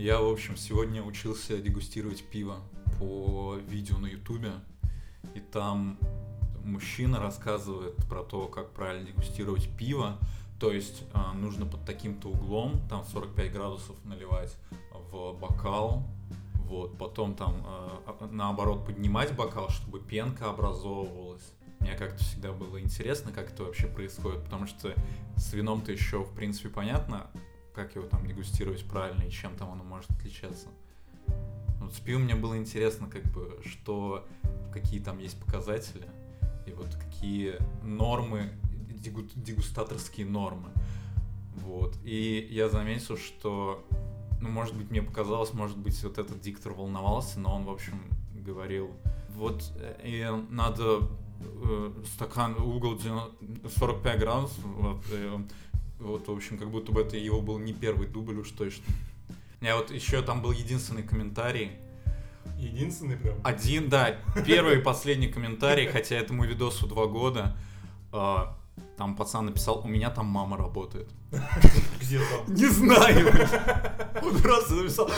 Я, в общем, сегодня учился дегустировать пиво по видео на ютубе, и там мужчина рассказывает про то, как правильно дегустировать пиво, то есть а, нужно под таким-то углом, там 45 градусов наливать в бокал, вот, потом там а, наоборот поднимать бокал, чтобы пенка образовывалась. Мне как-то всегда было интересно, как это вообще происходит, потому что с вином-то еще, в принципе, понятно, как его там дегустировать правильно и чем там оно может отличаться. Вот с пивом мне было интересно, как бы, что, какие там есть показатели, и вот какие нормы, дегу, дегустаторские нормы. Вот. И я заметил, что, ну, может быть, мне показалось, может быть, вот этот диктор волновался, но он, в общем, говорил, вот, э, и надо э, стакан, угол 45 градусов, вот, э, вот, в общем, как будто бы это его был не первый дубль уж точно. Я вот еще там был единственный комментарий. Единственный прям? Один, да, первый и последний комментарий, хотя этому видосу два года. А, там пацан написал, у меня там мама работает. Где там? Не знаю. Он просто написал,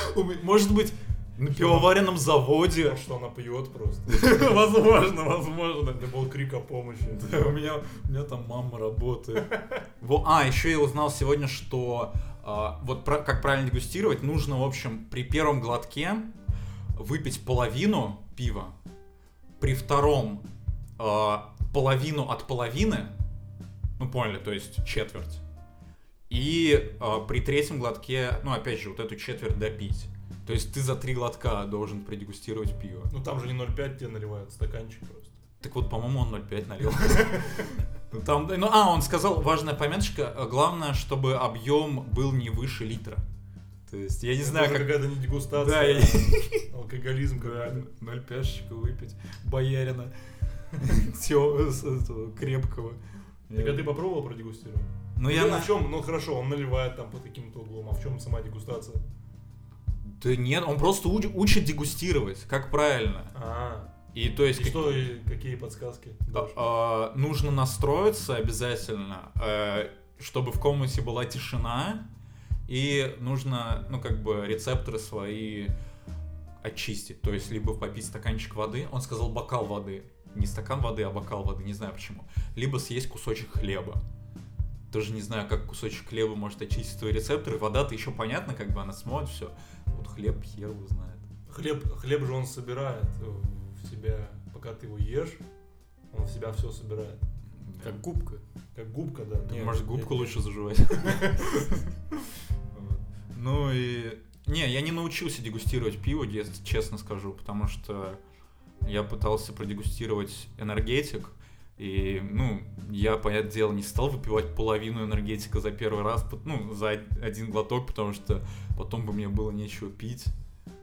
может быть, на пивоваренном заводе. А что она пьет просто. Возможно, возможно. Это был крик о помощи. У меня, у меня там мама работает. А, еще я узнал сегодня, что а, вот как правильно дегустировать, нужно, в общем, при первом глотке выпить половину пива, при втором а, половину от половины, ну поняли, то есть четверть, и при третьем глотке, ну опять же, вот эту четверть допить. То есть ты за три глотка должен продегустировать пиво. Ну там же не 0,5 тебе наливают, стаканчик просто. Так вот, по-моему, он 0,5 налил. Ну, там, ну, а, он сказал, важная пометочка, э, главное, чтобы объем был не выше литра. То есть, я не Это знаю, как... какая-то не дегустация, Да, я... алкоголизм какой-то. 0,5 выпить, боярина, крепкого. Так а ты попробовал продегустировать? Ну, Ну, я на на... чем, ну хорошо, он наливает там под каким-то углом, а в чем сама дегустация? Да нет, он просто уч- учит дегустировать, как правильно. А, И то есть... и как- что, и какие подсказки? А, а, нужно настроиться обязательно, э, чтобы в комнате была тишина, и нужно, ну, как бы, рецепторы свои очистить. То есть, либо попить стаканчик воды, он сказал бокал воды, не стакан воды, а бокал воды, не знаю почему. Либо съесть кусочек хлеба. Тоже не знаю, как кусочек хлеба может очистить твои рецепторы. Вода-то еще понятно, как бы она смотрит все. Вот хлеб хер его знает. Хлеб, хлеб же он собирает в себя, пока ты его ешь, он в себя все собирает. Как губка. Как губка, да. Нет, Может, нет, губку нет. лучше заживать. Ну и... Не, я не научился дегустировать пиво, если честно скажу, потому что я пытался продегустировать энергетик, и, ну, я, понятное дело, не стал выпивать половину энергетика за первый раз, ну, за один глоток, потому что потом бы мне было нечего пить.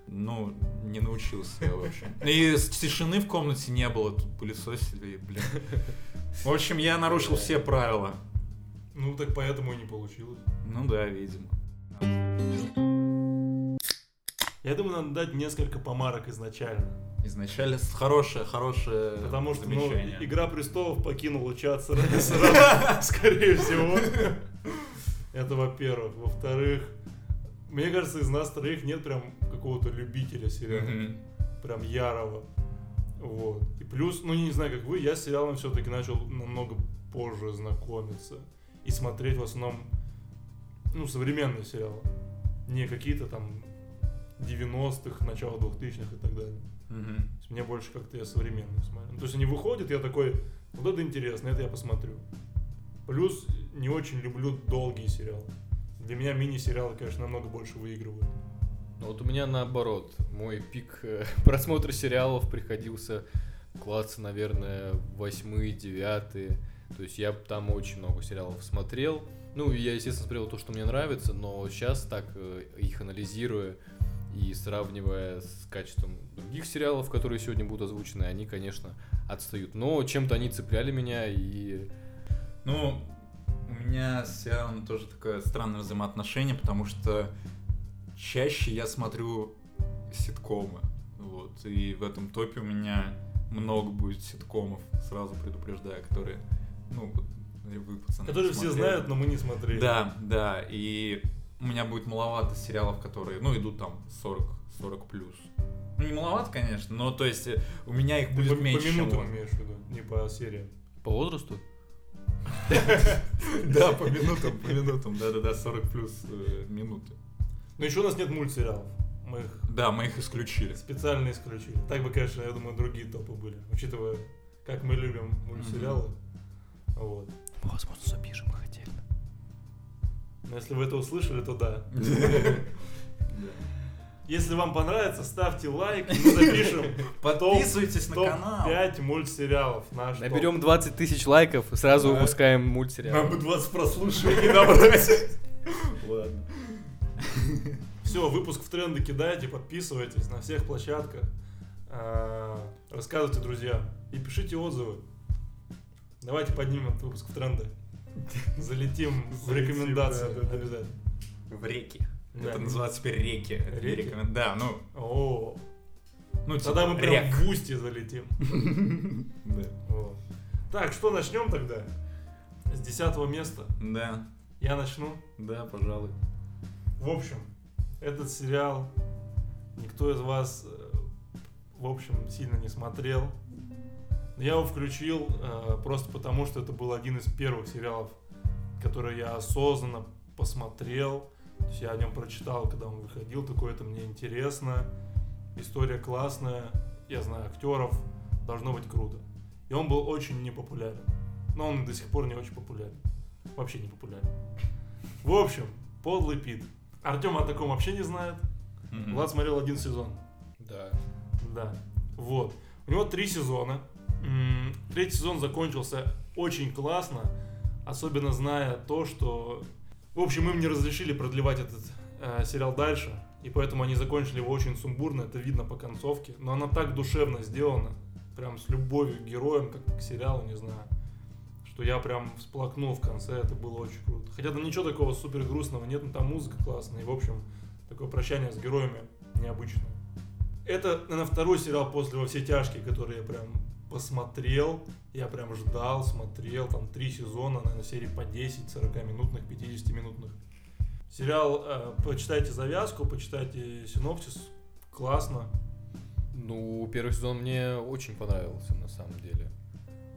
Ну, не научился я, в общем. И тишины в комнате не было, тут пылесосили, блин. В общем, я нарушил все правила. Ну так поэтому и не получилось. Ну да, видимо. Я думаю, надо дать несколько помарок изначально. Изначально хорошее, хорошее Потому что, ну. Игра престолов покинула чат сразу, скорее всего. Это во-первых. Во-вторых, мне кажется, из нас троих нет прям какого-то любителя сериала. Прям ярого. Вот. И плюс, ну не знаю, как вы, я с сериалом все-таки начал намного позже знакомиться. И смотреть в основном, ну, современные сериалы. Не какие-то там 90-х, начало 2000-х и так далее. Мгм. То есть мне больше как-то я современных смотрю. Ну, То есть они выходят, я такой, вот это интересно, это я посмотрю. Плюс не очень люблю долгие сериалы. Для меня мини-сериалы, конечно, намного больше выигрывают. Ну вот у меня наоборот. Мой пик э, просмотра сериалов приходился классы, наверное, восьмые, девятые. То есть я там очень много сериалов смотрел. Ну, я, естественно, смотрел то, что мне нравится, но сейчас так э, их анализируя и сравнивая с качеством других сериалов, которые сегодня будут озвучены, они, конечно, отстают. Но чем-то они цепляли меня, и Ну, у меня с сериалом тоже такое странное взаимоотношение, потому что чаще я смотрю ситкомы. Вот, и в этом топе у меня много будет ситкомов, сразу предупреждаю, которые, ну, вот, вы, пацаны, Которые все смотрели. знают, но мы не смотрели. Да, да, и у меня будет маловато сериалов, которые, ну, идут там 40, 40 плюс. Ну, не маловато, конечно, но то есть э, у меня их будет по, меньше, по минутам имеешь в виду, не по сериям. По возрасту? Да, по минутам, по минутам, да-да-да, 40 плюс э, минуты. Но еще у нас нет мультсериалов. Мы их Да, мы их исключили. специально исключили. Так бы, конечно, я думаю, другие топы были. Учитывая, как мы любим мультсериалы. Вот. Мы, возможно, запишем их отдельно. Но если вы это услышали, то да. Если вам понравится, ставьте лайк, мы запишем Подписывайтесь на канал. топ-5 мультсериалов. Наш топ. Наберем 20 тысяч лайков, и сразу Да. выпускаем мультсериал. Нам бы 20 прослушиваний набрать. Ладно. Все, выпуск в тренды кидайте, подписывайтесь на всех площадках. А, Рассказывайте друзьям и пишите отзывы. Давайте поднимем этот выпуск в тренды. Залетим в рекомендации да, да, да. обязательно. В реки. Это называется теперь реки. Реки? Да, ну, О, ну тогда типа мы прям в устье залетим. Так, что начнем тогда? С десятого места. Да, Я начну. да, пожалуй. В общем, этот сериал никто из вас, э, в общем, сильно не смотрел. Я его включил э, просто потому, что это был один из первых сериалов, который я осознанно посмотрел. То есть я о нем прочитал, когда он выходил, такое это мне интересно. История классная, я знаю актеров, должно быть круто. И он был очень непопулярен. Но он до сих пор не очень популярен. Вообще не популярен. В общем, подлый Пит. Артем о таком вообще не знает. Мгм. Влад смотрел один сезон. Да. Да. Вот. У него три сезона. Третий сезон закончился очень классно, особенно зная то, что... В общем, им не разрешили продлевать этот э, сериал дальше, и поэтому они закончили его очень сумбурно, это видно по концовке. Но она так душевно сделана, прям с любовью к героям, как к сериалу, не знаю, что я прям всплакнул в конце, это было очень круто. Хотя там ничего такого супер грустного нет, но там музыка классная, и, в общем, такое прощание с героями необычное. Это, наверное, второй сериал после «Во все тяжкие», который я прям посмотрел. Я прям ждал, смотрел. Там три сезона, наверное, серии по 10, 40-минутных, 50-минутных. Сериал, э, почитайте завязку, почитайте синопсис. Классно. Ну, первый сезон мне очень понравился, на самом деле.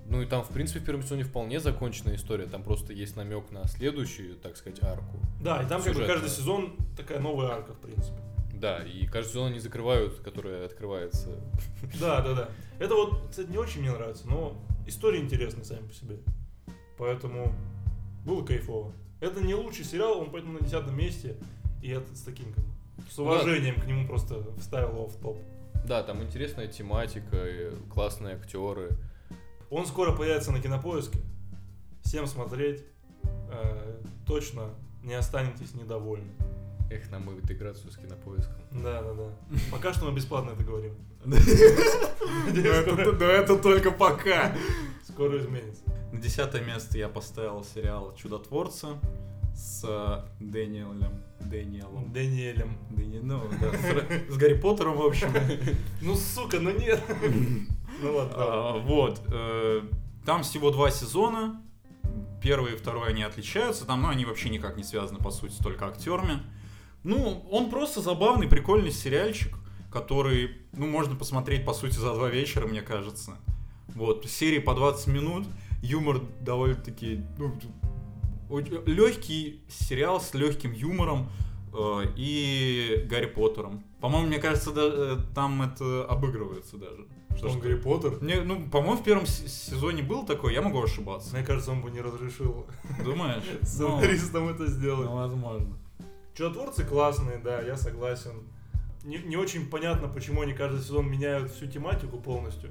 Ну и там, в принципе, в первом сезоне вполне законченная история. Там просто есть намек на следующую, так сказать, арку. Да, и там как бы каждый сезон такая новая арка, в принципе. Да, и каждый сезон они закрывают, которая открывается. Да, да, да. Это вот, кстати, не очень мне нравится, но истории интересные сами по себе. Поэтому было кайфово. Это не лучший сериал, он поэтому на десятом месте. И это с таким как с уважением к нему просто вставил его в топ. Да, там интересная тематика, классные актеры. Он скоро появится на кинопоиске. Всем смотреть. Э, точно не останетесь недовольны. Эх, нам бы интеграцию с кинопоиском. Да, да, да. Пока что мы бесплатно это говорим. Но это только пока. Скоро изменится. На десятое место я поставил сериал «Чудотворцы» с э, Дэниелем. Дэниелом. Даниэлем. Дэни- ну, да, с, с Гарри Поттером, в общем. Ну сука, ну нет. Ну ладно. А, Вот. э, Там всего два сезона. Первый и второй они отличаются. Там, ну, они вообще никак не связаны, по сути, только актерами. Ну, он просто забавный, прикольный сериальчик, который, ну, можно посмотреть, по сути, за два вечера, мне кажется. Вот, серии по 20 минут, юмор довольно-таки, ну, легкий сериал с легким юмором э, и Гарри Поттером. По-моему, мне кажется, да, э, там это обыгрывается даже. Что он Гарри Поттер? Не, ну, по-моему, в первом сезоне был такой, я могу ошибаться. Мне кажется, он бы не разрешил Думаешь? Ну, сценаристам это ну, сделать. возможно. Чудотворцы классные, да, я согласен. Не, не очень понятно, почему они каждый сезон меняют всю тематику полностью.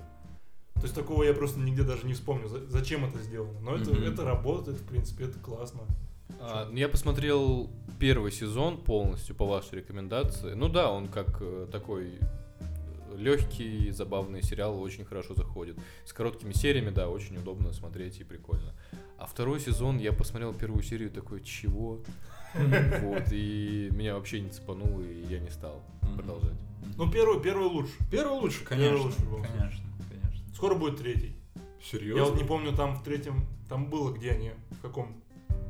То есть такого я просто нигде даже не вспомню, за- зачем это сделано. Но это, Мгм. это работает, в принципе, это классно. А, я посмотрел первый сезон полностью по вашей рекомендации. Ну да, он как э, такой легкий, забавный сериал, очень хорошо заходит. С короткими сериями, да, очень удобно смотреть и прикольно. А второй сезон я посмотрел первую серию такой, чего? Вот, и меня вообще не цепануло, и я не стал продолжать. Ну, первый, первый лучше. Первый лучше, Первый конечно. лучше был. Конечно, конечно. Скоро будет третий. Серьезно? Я вот не помню, там в третьем, там было где они, в каком.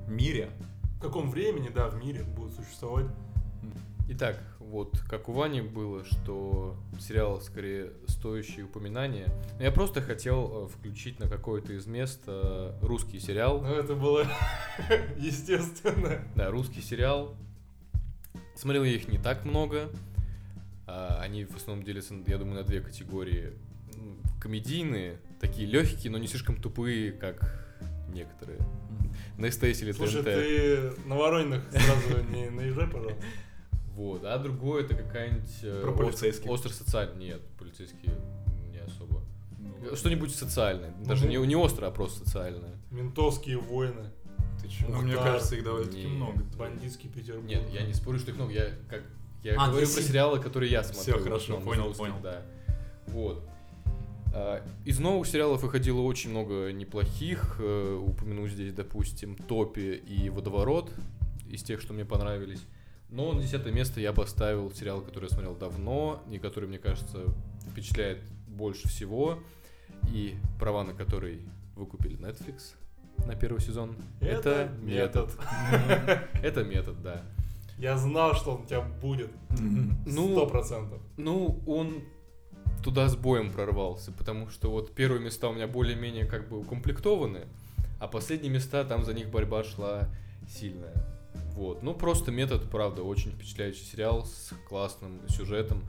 Мире. в каком времени, да, в мире будет существовать. Итак, вот как у Вани было, что сериал скорее стоящее упоминание. Но я просто хотел э, включить на какое-то из мест э, русский сериал. Ну, это было естественно. Да, русский сериал. Смотрел я их не так много. А, Они в основном делятся, я думаю, на две категории. М, Комедийные, такие легкие, но не слишком тупые, как некоторые. На СТС или Слушай, ТНТ. ты на Воронинах сразу не наезжай, пожалуйста. Вот, а другое это какая-нибудь... э, Про полицейских. Остро социальный. Нет, полицейские не особо. Ну, Что-нибудь социальное. Даже не, не остро, а просто социальное. Ментовские войны, ты чё? Ну, мне кажется, их довольно-таки много. бандитский Петербург. Нет, я не спорю, что их много. Я как я А, говорю про си- сериалы, которые я смотрю. в хорошо, основном понял, русских, понял. Да. Вот. А, Из новых сериалов выходило очень много неплохих. Э, Упомяну здесь, допустим, Топи и Водоворот из тех, что мне понравились. Но на десятое место я поставил сериал, который я смотрел давно и который, мне кажется, впечатляет больше всего. И права на который выкупили Netflix на первый сезон. Это метод. Это метод, да. Я знал, что он у тебя будет. Ну, Сто процентов. Ну, он туда с боем прорвался, потому что вот первые места у меня более-менее как бы укомплектованы, а последние места там за них борьба шла сильная. Вот. Ну, просто метод, правда, очень впечатляющий сериал с классным сюжетом,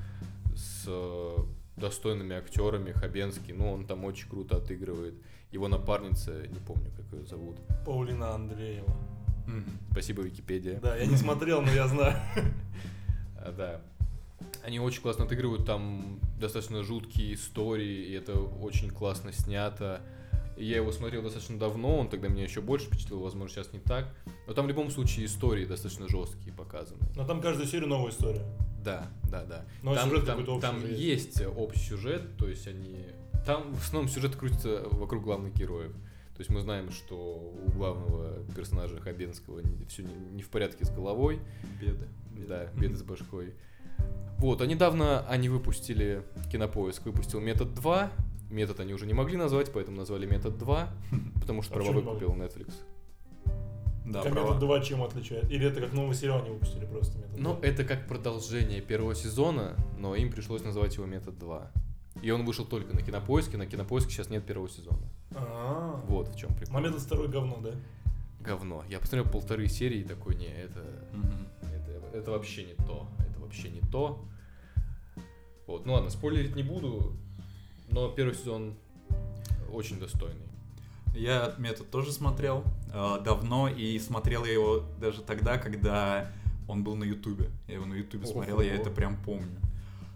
с э, достойными актерами. Хабенский, ну, он там очень круто отыгрывает. Его напарница, не помню, как ее зовут. Паулина Андреева. Спасибо, Википедия. Да, я не смотрел, но я знаю. А, Да. Они очень классно отыгрывают, там достаточно жуткие истории, и это очень классно снято. Я его смотрел достаточно давно, он тогда меня еще больше впечатлил, возможно, сейчас не так. Но там в любом случае истории достаточно жесткие показаны. Но там каждую серию новая история. Да, да, да. Но там сюжет там, там же есть общий сюжет, то есть они... Там в основном сюжет крутится вокруг главных героев. То есть мы знаем, что у главного персонажа Хабенского все не, не в порядке с головой. Беды. Да, беды с башкой. Вот, а недавно они выпустили, Кинопоиск выпустил Метод 2. Метод они уже не могли назвать, поэтому назвали Метод 2, потому что А права не выкупил Netflix. Да, Как права. метод 2 чем отличает? Или это как новый сериал они выпустили просто метод Но 2? это как продолжение первого сезона, но им пришлось назвать его Метод 2. И он вышел только на Кинопоиске, на Кинопоиске сейчас нет первого сезона. А, Вот в чем А прикол. метод второй говно, да? Говно. Я посмотрел полторы серии и такой, не, это, это, это вообще не то. Это вообще не то. Вот, ну ладно, спойлерить не буду, но первый сезон очень достойный. Я метод тоже смотрел э, давно, и смотрел я его даже тогда, когда он был на Ютубе. Я его на Ютубе смотрел, я это прям помню.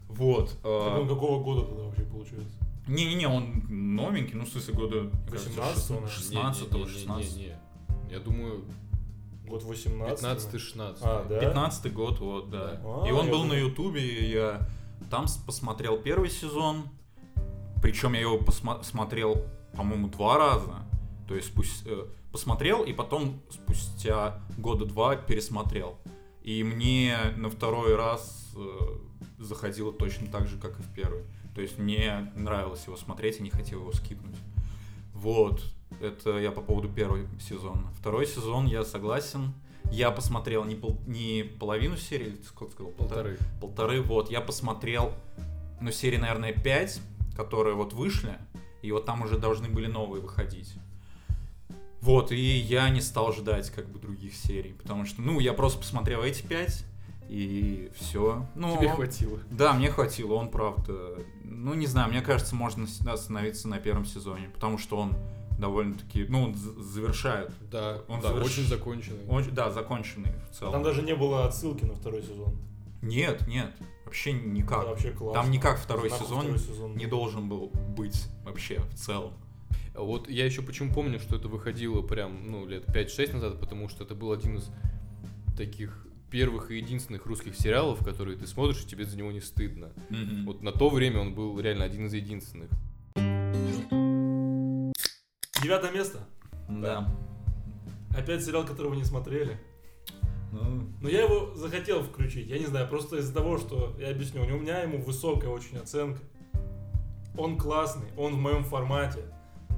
Вот. Так он э, какого года тогда вообще получается? Не-не-не, он новенький, ну, в смысле, года... мне кажется, 18-го, наверное. 16 Не, не, не, 16 не, не. Я думаю, Год 18 15-16. А, да? 15 год, вот, да. А, и он был на думал. Ютубе, и я там посмотрел первый сезон, причем я его посма- смотрел, по-моему, два раза. То есть спусть- э, посмотрел, и потом спустя года два пересмотрел. И мне на второй раз э, заходило точно так же, как и в первый. То есть мне нравилось его смотреть, и не хотел его скипнуть. Вот, это я по поводу первого сезона. Второй сезон, я согласен. Я посмотрел не, пол- не половину серии, сколько сказал? Полторы. Полторы, вот. Я посмотрел, ну, серии, наверное, пять, которые вот вышли, и вот там уже должны были новые выходить. Вот, и я не стал ждать, как бы, других серий, потому что, ну, я просто посмотрел эти пять, и все. Ну, Тебе хватило. да, мне хватило, он правда. Ну, не знаю, мне кажется, можно остановиться на первом сезоне, потому что он довольно-таки, ну, он завершает. Да, Он да, заверш- очень законченный. Он, да, законченный в целом. Там даже не было отсылки на второй сезон. Нет, нет, вообще никак. Это вообще классно. Там никак второй Нахуй сезон второй сезон не должен был быть вообще в целом. Вот я еще почему помню, что это выходило прям, ну, лет 5-6 назад, потому что это был один из таких первых и единственных русских сериалов, которые ты смотришь, и тебе за него не стыдно. Вот на то время он был реально один из единственных. Девятое место. Да. Опять сериал, который вы не смотрели. Ну, Но я его захотел включить. Я не знаю, просто из-за того, что я объясню, у меня ему высокая очень оценка. Он классный, он в моем формате.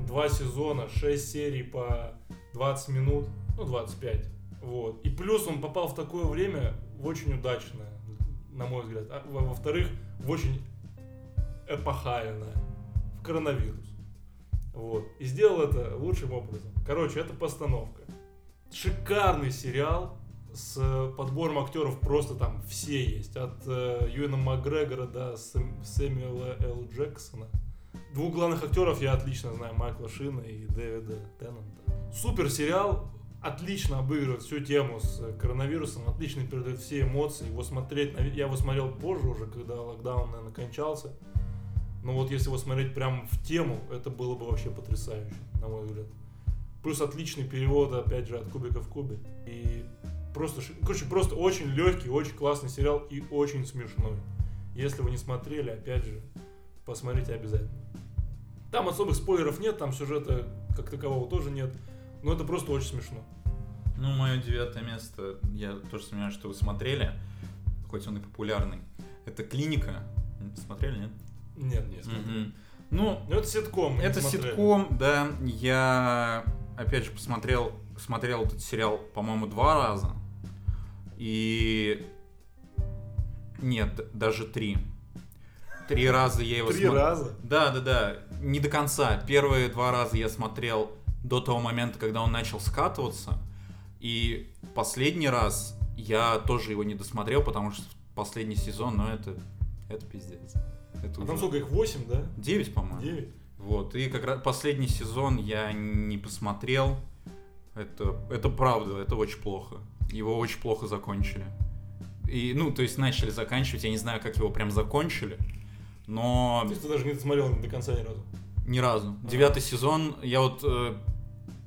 Два сезона, 6 серий по 20 минут, ну 25. Вот. И плюс он попал в такое время в очень удачное, на мой взгляд. А, во- во-вторых, в очень эпохальное. В коронавирус. Вот. И сделал это лучшим образом. Короче, это постановка. Шикарный сериал с подбором актеров просто там все есть. От э, Юэна Макгрегора до Сэм- Сэмюэла Л. Джексона. Двух главных актеров я отлично знаю, Майкла Шина и Дэвида Теннанта. Супер сериал, отлично обыгрывает всю тему с э, коронавирусом, отлично передает все эмоции. Его смотреть, я его смотрел позже уже, когда локдаун, наверное, кончался. Но вот если его смотреть прям в тему, это было бы вообще потрясающе, на мой взгляд. Плюс отличный перевод, опять же, от Кубика в Кубе. И просто, короче, просто очень легкий, очень классный сериал и очень смешной. Если вы не смотрели, опять же, посмотрите обязательно. Там особых спойлеров нет, там сюжета как такового тоже нет. Но это просто очень смешно. Ну, мое девятое место, я тоже сомневаюсь, что вы смотрели, хоть он и популярный. Это «Клиника». Смотрели, нет? Нет, Нет. Мгм. Ну, Ну, это ситком. не это смотрели. ситком, да. Я, опять же, посмотрел, смотрел этот сериал, по-моему, два раза. И... Нет, даже три. Три раза я его Три смо- раза? Да, да, да. Не до конца. Первые два раза я смотрел до того момента, когда он начал скатываться. И последний раз я тоже его не досмотрел, потому что последний сезон, ну это, это пиздец. Это А там ужас. сколько их? Восемь, да? Девять, по-моему. Девять? Вот, и как раз последний сезон я не посмотрел. Это, это правда, это очень плохо. Его очень плохо закончили. И, ну, то есть начали заканчивать, я не знаю, как его прям закончили, но То есть ты даже не досмотрел до конца ни разу? ни разу. Девятый сезон, я вот э,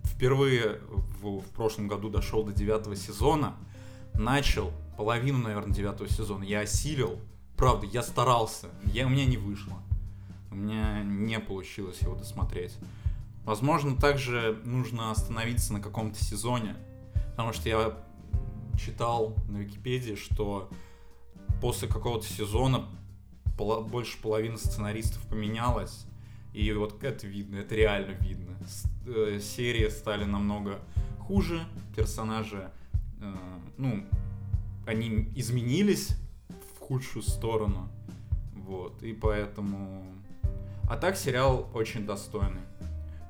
впервые в, в прошлом году дошел до девятого сезона, начал половину, наверное, девятого сезона, я осилил, правда, я старался, я, у меня не вышло. У меня не получилось его досмотреть. Возможно, также нужно остановиться на каком-то сезоне, потому что я читал на Википедии, что после какого-то сезона поло- больше половины сценаристов поменялось, и вот это видно, это реально видно. С- э, серии стали намного хуже, персонажи, э, ну, они изменились в худшую сторону, вот, и поэтому... А так сериал очень достойный.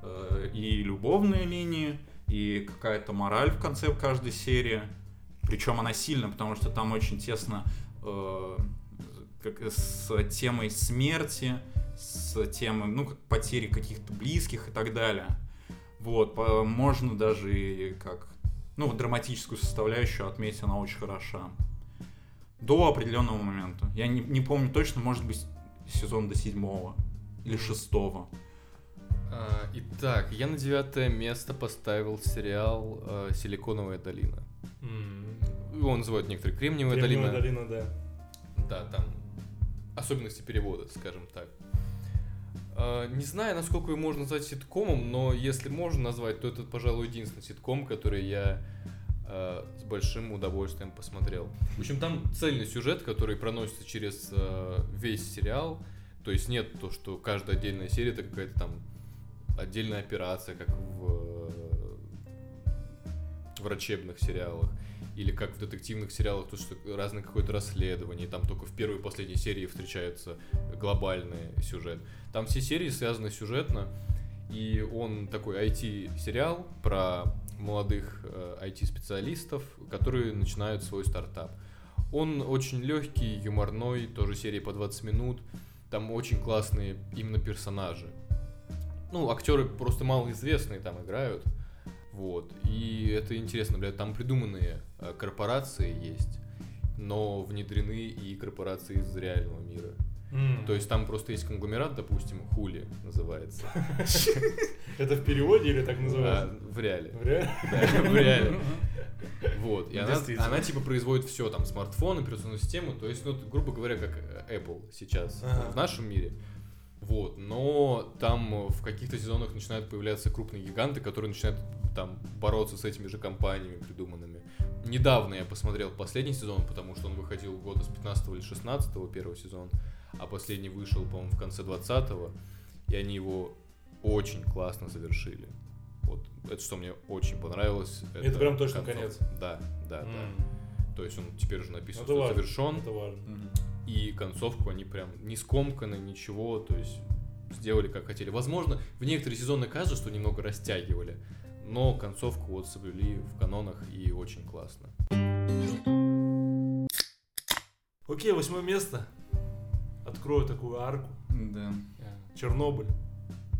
Э, И любовные линии, и какая-то мораль в конце каждой серии. Причем она сильна, потому что там очень тесно э, как с темой смерти, с темой, ну, как потери каких-то близких и так далее. Вот, по- можно даже и как, ну, драматическую составляющую отметить, она очень хороша. До определенного момента. Я не, не помню точно, может быть, сезон до седьмого или шестого. А, Итак, я на девятое место поставил сериал э, «Силиконовая долина». Его называют некоторые «Кремниевая, Кремниевая долина». долина, да. Да, там особенности перевода, скажем так. А, Не знаю, насколько его можно назвать ситкомом, но если можно назвать, то это, пожалуй, единственный ситком, который я а, с большим удовольствием посмотрел. В общем, там цельный сюжет, который проносится через а, весь сериал. То есть нет то, что каждая отдельная серия это какая-то там отдельная операция, как э, врачебных сериалах. Или как в детективных сериалах, то что разное какое-то расследование, там только в первой и последней серии встречается глобальный сюжет. Там все серии связаны сюжетно, и он такой IT-сериал про молодых э, IT-специалистов, которые начинают свой стартап. Он очень легкий, юморной, тоже серии по 20 минут. Там очень классные именно персонажи. Ну, актеры просто малоизвестные там играют. Вот. И это интересно, блядь, там придуманные э, корпорации есть, но внедрены и корпорации из реального мира. М. То есть там просто есть конгломерат, допустим, Хули называется. Это в переводе или так А, называется? в реале. В реале? В реале. Вот. И она, типа производит все, там, смартфон, операционную систему, то есть, ну, грубо говоря, как э, Apple сейчас в нашем мире. Вот, но там в каких-то сезонах начинают появляться крупные гиганты, которые начинают там бороться с этими же компаниями придуманными. Недавно я посмотрел последний сезон, потому что он выходил года с 15 или 16 первый сезон, а последний вышел, по-моему, в конце 20 и они его очень классно завершили. Вот это что мне очень понравилось. Это прям точно концовка. конец. Да, да, М. да. То есть он теперь уже написан, Это что важно. завершен. Это важно. Мгм. И концовку они прям не скомканы, ничего, то есть сделали как хотели. Возможно, в некоторые сезоны кажется, что немного растягивали, но концовку вот соблюли в канонах и очень классно. Окей, восьмое место. Открою такую арку. Да. Чернобыль.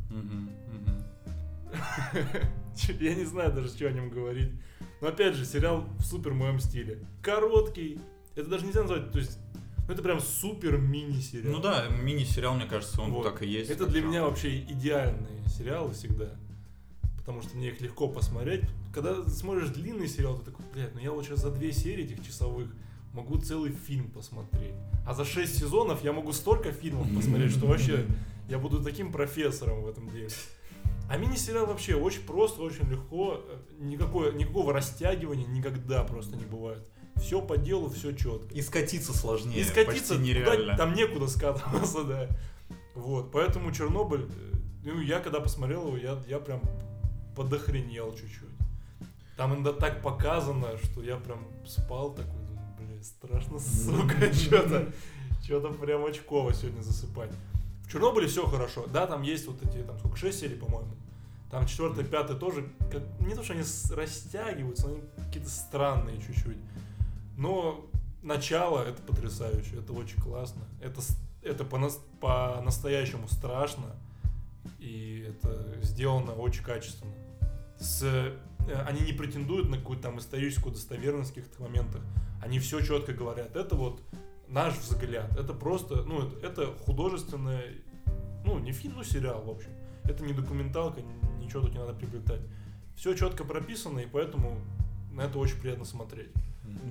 Я не знаю даже, что о нем говорить. Но опять же, сериал в супер моем стиле. Короткий. Это даже нельзя назвать, то есть, ну это прям супер мини-сериал. Ну да, мини-сериал, мне кажется, он Вот. так и есть. Это для меня вообще идеальные сериалы всегда. Потому что мне их легко посмотреть. Когда смотришь длинный сериал, ты такой, блядь, ну я вот сейчас за две серии этих часовых могу целый фильм посмотреть. А за шесть сезонов я могу столько фильмов посмотреть, что вообще я буду таким профессором в этом деле. А мини-сериал вообще очень просто, очень легко. Никакое, никакого растягивания никогда просто не бывает. Все по делу, все четко. И скатиться сложнее. И скатиться почти туда, нереально. там некуда скатываться, да. Вот, поэтому Чернобыль, э, ну, я когда посмотрел его, я, я прям подохренел чуть-чуть. Там иногда так показано, что я прям спал такой, думаю, бля, страшно, сука, что-то, что-то прям очково сегодня засыпать. В Чернобыле все хорошо, да, там есть вот эти, там сколько, 6 серий, по-моему. Там четвертый, пятый тоже, как, не то, что они растягиваются, они какие-то странные чуть-чуть. Но начало это потрясающе, это очень классно. Это, это по- по-настоящему страшно. И это сделано очень качественно. С, э, они не претендуют на какую-то там историческую достоверность в каких-то моментах. Они все четко говорят. Это вот наш взгляд. Это просто, ну, это, это художественное, ну, не фильм, ну, сериал, в общем. Это не документалка, ничего тут не надо приобретать. Все четко прописано, и поэтому на это очень приятно смотреть.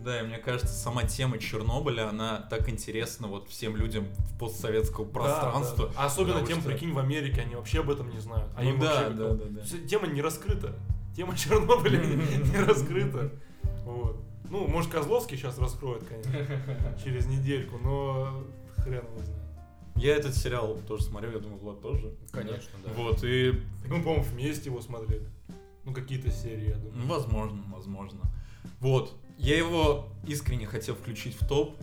Да, и мне кажется, сама тема Чернобыля, она так интересна вот всем людям в постсоветского пространства. Да, да. А особенно тем, что- прикинь, в Америке, они вообще об этом не знают. А Ну им да, вообще да, как- да, да. Тема не раскрыта. Тема Чернобыля не раскрыта. Вот. Ну, может, Козловский сейчас раскроет, конечно, через недельку, но хрен его знает. Я этот сериал тоже смотрел, я думаю, Влад тоже. Конечно, да. Вот, и мы, по-моему, вместе его смотрели. Ну, какие-то серии, я думаю. Ну, возможно, возможно. Вот. Я его искренне хотел включить в топ.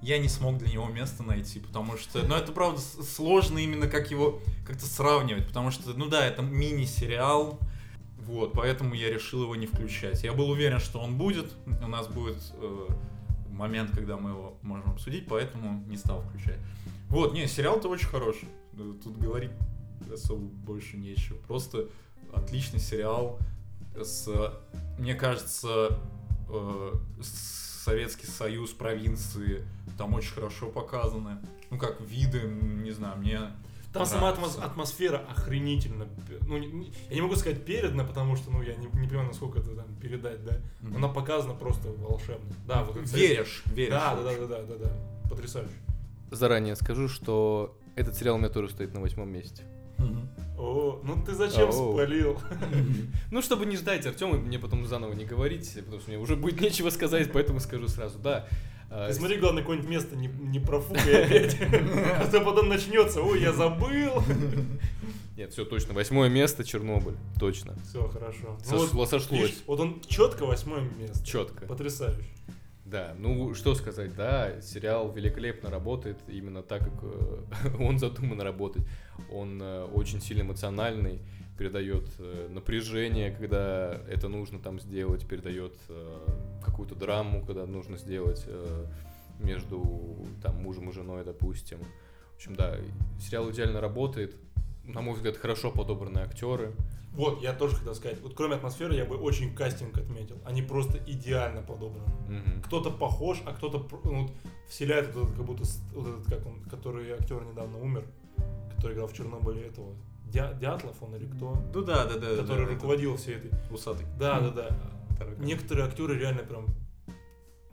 Я не смог для него место найти, потому что, ну, это правда сложно именно как его как-то сравнивать, потому что, ну да, это мини-сериал, вот, поэтому я решил его не включать. Я был уверен, что он будет, у нас будет э, момент, когда мы его можем обсудить, поэтому не стал включать. Вот, не, сериал-то очень хороший, Э, тут говорить особо больше нечего, просто отличный сериал с, мне кажется, э, Советский Союз, провинции, там очень хорошо показаны. Ну, как виды, не знаю, мне... Там сама атмосфера охренительно. Ну, не- я не могу сказать передана, потому что, ну, я не, не понимаю, насколько это там передать, да. Мгм. Она показана просто волшебно. Да, вот это Веришь, веришь. Да, да, да, да, да, да. Потрясающе. Заранее скажу, что этот сериал у меня тоже стоит на восьмом месте. О, ну ты зачем Оу. спалил? Ну, чтобы не ждать Артема мне потом заново не говорить, потому что мне уже будет нечего сказать, поэтому скажу сразу. Да, а, Ты смотри, главное, какое-нибудь место не, не профукай опять. А то потом начнется, ой, я забыл. Нет, все точно. Восьмое место Чернобыль. Точно. Все, хорошо. Сош- Ну вот, сошлось. видишь, вот он четко восьмое место. Четко. Потрясающе. Да, ну что сказать, да, сериал великолепно работает именно так, как э, он задуман работать. Он э, очень сильно эмоциональный, передает э, напряжение, когда это нужно там сделать, передает э, какую-то драму, когда нужно сделать между там мужем и женой, допустим. В общем, да, сериал идеально работает. На мой взгляд, хорошо подобраны актеры. Вот, я тоже хотел сказать, вот кроме атмосферы, я бы очень кастинг отметил. Они просто идеально подобраны. Мгм. Кто-то похож, а кто-то ну, вот вселяет вот этот, как будто, вот этот, как он, который актер недавно умер, который играл в Чернобыле этого. Дя- Дятлов он или кто? Ну да, да, да. который да, руководил всей этой. это Усатый. Да, да, да. Таракан. Некоторые актеры реально прям,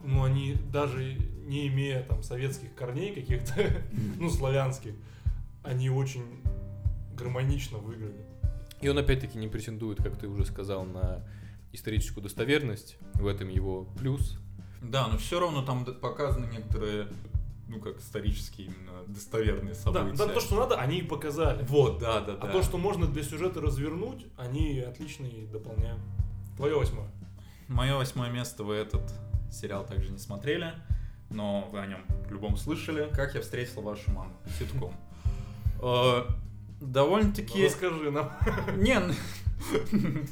ну они даже не имея там советских корней каких-то, ну славянских, они очень гармонично выглядят. И он опять-таки не претендует, как ты уже сказал, на историческую достоверность. В этом его плюс. Да, но все равно там показаны некоторые ну, как исторические именно достоверные Да, события. да, то, что надо, они и показали. Вот, да, да, А да. то, что можно для сюжета развернуть, они отлично и дополняют. Твое восьмое. Мое восьмое место вы этот сериал также не смотрели, но вы о нем в слышали. Как я встретил вашу маму. Ситком. Э, Ну, Довольно-таки... расскажи нам. Не, н-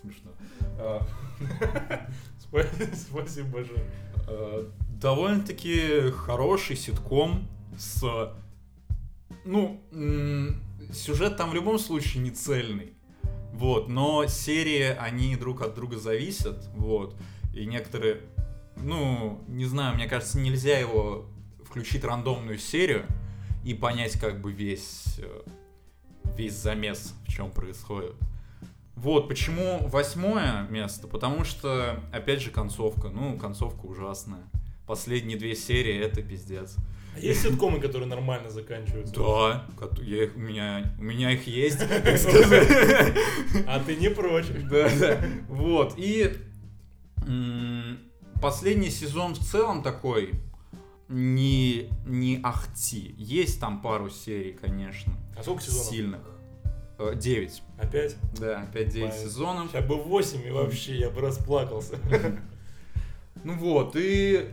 смешно. Э, Спа- Спасибо большое. Довольно-таки хороший ситком с... Ну, сюжет там в любом случае не цельный. Вот, но серии, они друг от друга зависят, вот. И некоторые, ну, не знаю, мне кажется, нельзя его включить рандомную серию и понять как бы весь, э, весь замес, в чем происходит. Вот, почему восьмое место? Потому что, опять же, концовка. Ну, концовка ужасная. Последние две серии это пиздец. А есть ситкомы, которые нормально заканчиваются? Да, я их, у, меня, у меня их есть, так сказать. А ты не прочь. Да, да. Вот, и последний сезон в целом такой не, не ахти. Есть там пару серий, конечно, А сколько сезонов? сильных. Э, Девять. Опять? Да, опять девять сезонов. Сейчас бы 8 и вообще я бы расплакался. Ну вот, и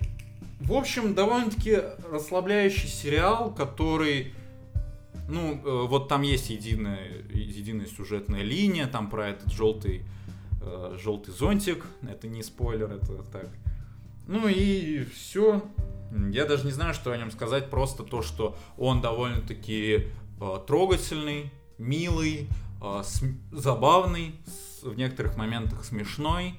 в общем, довольно-таки расслабляющий сериал, который, ну, э, вот там есть единая, единая сюжетная линия, там про этот желтый, э, желтый зонтик, это не спойлер, это так. Ну и все. Я даже не знаю, что о нем сказать, просто то, что он довольно-таки э, трогательный, милый, э, см- забавный, с- в некоторых моментах смешной.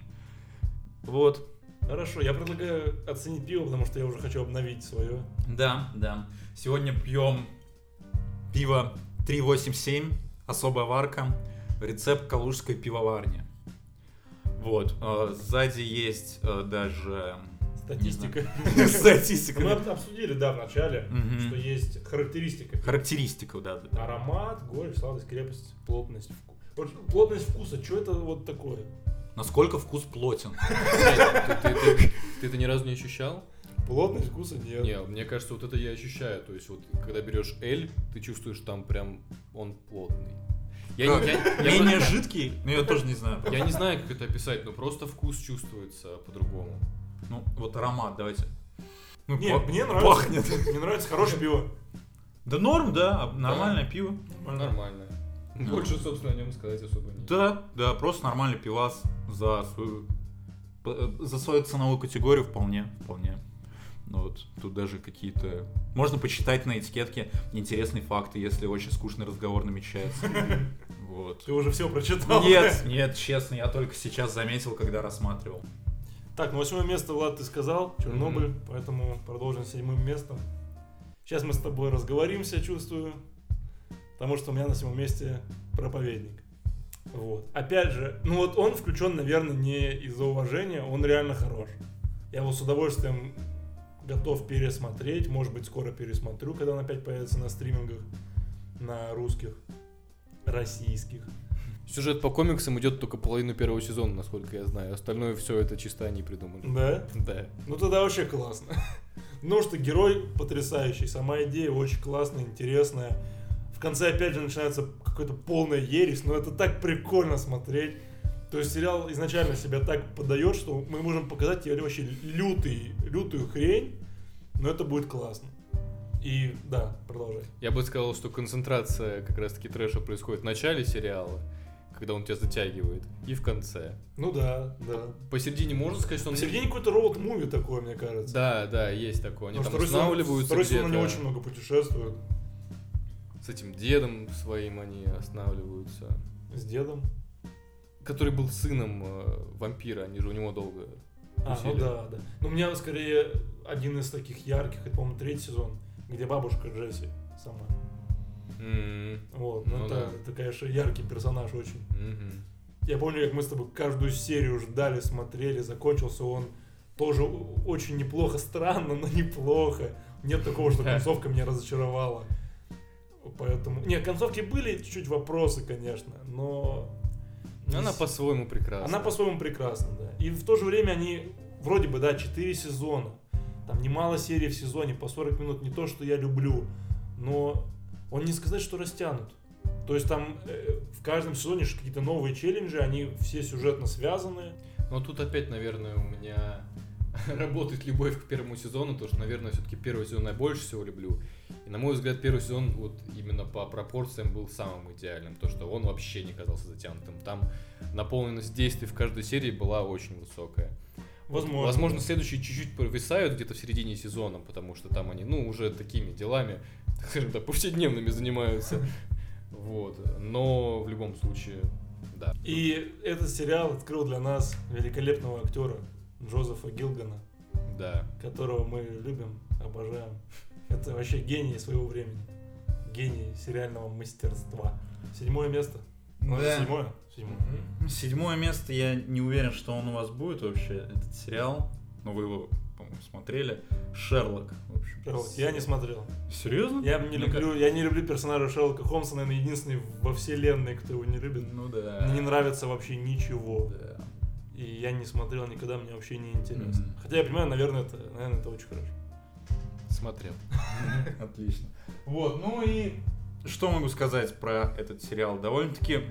Вот. Хорошо, я предлагаю оценить пиво, потому что я уже хочу обновить свое. Да, да. Сегодня пьем пиво 387, особая варка, рецепт калужской пивоварни. Вот, э, сзади есть э, даже Статистика. статистика. Мы об- обсудили, да, в начале, что есть характеристика. Характеристика, да. Аромат, горечь, сладость, крепость, плотность. вку- Вот Плотность вкуса, что это вот такое? Насколько вкус плотен. Ты- это ни разу не ощущал? Плотность вкуса нет. Не, мне кажется, вот это я ощущаю. То есть вот, когда берешь L, ты чувствуешь там прям он плотный. Я, я- я Менее просто- жидкий, но я тоже не знаю. я не знаю, как это описать, но просто вкус чувствуется по-другому. Ну, вот аромат, давайте. Ну, Не, па- мне нравится. Пахнет. Мне нравится хорошее пиво. Да норм, да, а нормальное пиво. Нормально. Больше, собственно, о нем сказать особо нет. Да, да, просто нормальный пивас за свою за свою ценовую категорию вполне, вполне. Ну вот, тут даже какие-то... Можно почитать на этикетке интересные факты, если очень скучный разговор намечается. Вот. Ты уже все прочитал. Нет, нет, честно, я только сейчас заметил, когда рассматривал. Так, ну восьмое место, Влад, ты сказал, Чернобыль, поэтому продолжим с седьмым местом. Сейчас мы с тобой разговоримся, чувствую, потому что у меня на седьмом месте проповедник. Вот. Опять же, ну вот он включен, наверное, не из-за уважения, он реально хорош. Я его с удовольствием готов пересмотреть, может быть, скоро пересмотрю, когда он опять появится на стримингах, на русских, российских. Сюжет по комиксам идет только половину первого сезона, насколько я знаю. Остальное все это чисто они придумали. Да? Да. Ну тогда вообще классно. Ну что герой потрясающий, сама идея очень классная, интересная. В конце опять же начинается какой-то полная ересь, но это так прикольно смотреть. То есть сериал изначально себя так подает, что мы можем показать тебе вообще лютый, лютую хрень, но это будет классно. И да, продолжай. Я бы сказал, что концентрация как раз-таки трэша происходит в начале сериала, когда он тебя затягивает, и в конце. Ну да, да. Посередине можно сказать, что он... Посередине какой-то роуд-муви такой, мне кажется. Да, да, есть такое. Они Потому там останавливаются Второй сезон они где-то. очень много путешествуют. С этим дедом своим они останавливаются. С дедом. Который был сыном э, вампира, они же у него долго А, ну да, да. Но у меня скорее один из таких ярких, это, по-моему, третий сезон, где бабушка Джесси сама. М, Вот, ну, Ну это, да. это, конечно, яркий персонаж очень. мгм. Я помню, как мы с тобой каждую серию ждали, смотрели, закончился он тоже очень неплохо, странно, но неплохо. Нет такого, что концовка меня разочаровала. Поэтому... Нет, концовки были чуть-чуть вопросы, конечно, но... Она по-своему прекрасна. Она по-своему прекрасна, да. И в то же время они, вроде бы, да, 4 сезона. Там немало серий в сезоне, по 40 минут, не то, что я люблю, но он не сказать, что растянут. То есть там э, в каждом сезоне какие-то новые челленджи, они все сюжетно связаны. Но тут опять, наверное, у меня работает любовь к первому сезону, потому что, наверное, все-таки первый сезон я больше всего люблю. И, на мой взгляд, первый сезон вот именно по пропорциям был самым идеальным, то что он вообще не казался затянутым. Там наполненность действий в каждой серии была очень высокая. Возможно. Возможно, следующие чуть-чуть провисают где-то в середине сезона, потому что там они, ну, уже такими делами, скажем так, повседневными занимаются. Вот. Но в любом случае, да. И этот сериал открыл для нас великолепного актера Джозефа Гилгана, Да. которого мы любим, обожаем. Это вообще гений своего времени. Гений сериального мастерства. Седьмое место. Ну, Да. Седьмое? Седьмое. Седьмое место, я не уверен, что он у вас будет вообще, этот сериал. Но вы его, по-моему, смотрели. Шерлок, в общем. Шерлок. Я не смотрел. Серьезно? Я не Мне люблю, я не люблю персонажа Шерлока Холмса, наверное, единственный во вселенной, кто его не любит. Ну да. Мне не нравится вообще ничего. Да. И я не смотрел никогда, мне вообще не интересно. Мгм. Хотя я понимаю, наверное, это, наверное, это очень хорошо. Смотрел. Отлично. Вот, ну и что могу сказать про этот сериал? Довольно-таки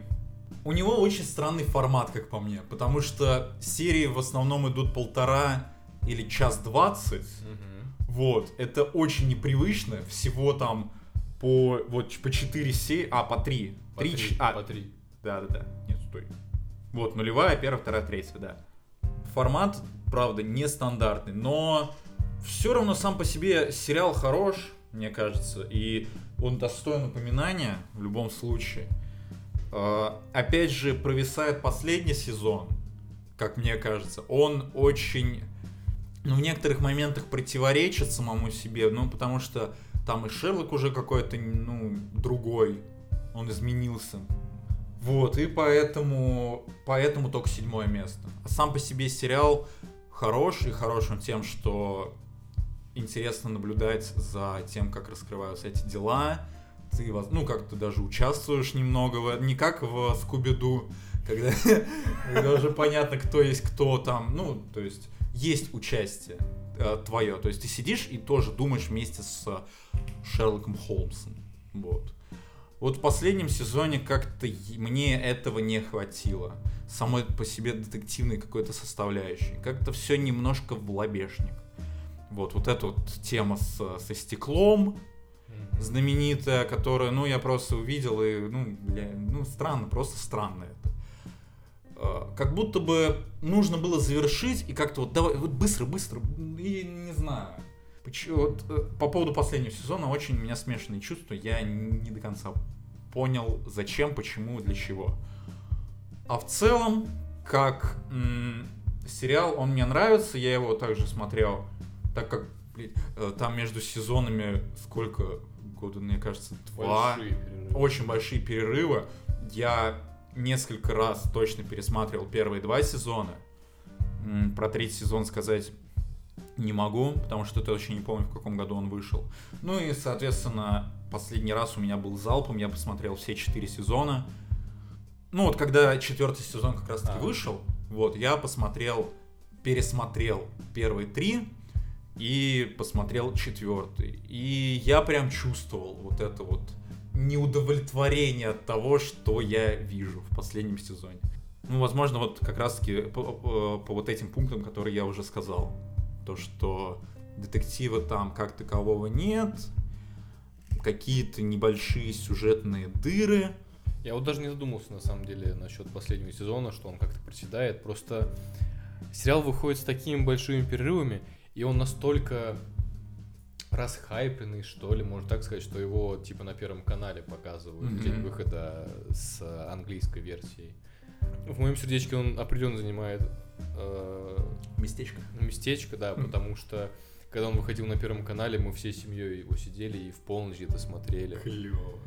у него очень странный формат, как по мне, потому что серии в основном идут полтора или час двадцать. Мгм. Вот, это очень непривычно, всего там по вот по 4 серии, а по 3. По три, а, по три. да, да, да. Нет, стой. Вот, нулевая, первая, вторая, третья, да. Формат, правда, нестандартный, но все равно сам по себе сериал хорош, мне кажется, и он достоин упоминания в любом случае. А, Опять же, провисает последний сезон, как мне кажется. Он очень, ну, в некоторых моментах противоречит самому себе, ну, потому что там и Шерлок уже какой-то, ну, другой, он изменился. Вот, и поэтому, поэтому только седьмое место. Сам по себе сериал хороший, хорош он тем, что интересно наблюдать за тем, как раскрываются эти дела. Ты, ну, как ты даже участвуешь немного, в, не как в Скуби-Ду, когда, уже понятно, кто есть кто там. Ну, то есть, есть участие э, твое. То есть, ты сидишь и тоже думаешь вместе с Шерлоком Холмсом. Вот. Вот в последнем сезоне как-то мне этого не хватило. Самой по себе детективной какой-то составляющей. Как-то все немножко в лобешник. Вот, вот эта вот тема с, со стеклом, знаменитая, которая, ну, я просто увидел и, ну, бля, ну, странно, просто странно это. Э, Как будто бы нужно было завершить и как-то вот давай, вот быстро, быстро, и не знаю. Поч- вот, э, по поводу последнего сезона очень у меня смешанные чувства, я не до конца понял, зачем, почему, для чего. А в целом, как м, сериал, он мне нравится, я его также смотрел, так как блин, э, там между сезонами сколько года, мне кажется, два. Большие перерывы. Очень большие перерывы. Я несколько раз точно пересматривал первые два сезона. Про третий сезон сказать не могу, потому что точно не помню, в каком году он вышел. Ну и, соответственно, последний раз у меня был залпом, я посмотрел все четыре сезона. Ну вот, когда четвертый сезон как раз таки А. вышел, вот, я посмотрел, пересмотрел первые три и посмотрел четвертый. И я прям чувствовал вот это вот неудовлетворение от того, что я вижу в последнем сезоне. Ну, возможно, вот как раз-таки по, по- по вот этим пунктам, которые я уже сказал. То, что детектива там как такового нет, какие-то небольшие сюжетные дыры. Я вот даже не задумался на самом деле насчет последнего сезона, что он как-то приседает. Просто сериал выходит с такими большими перерывами, и он настолько расхайпенный, что ли, можно так сказать, что его типа на первом канале показывают в Мгм. день выхода с английской версией. В моем сердечке он определенно занимает э, Местечко. местечко, да, Мгм. потому что когда он выходил на первом канале, мы всей семьей его сидели и в полночь это смотрели. Клево.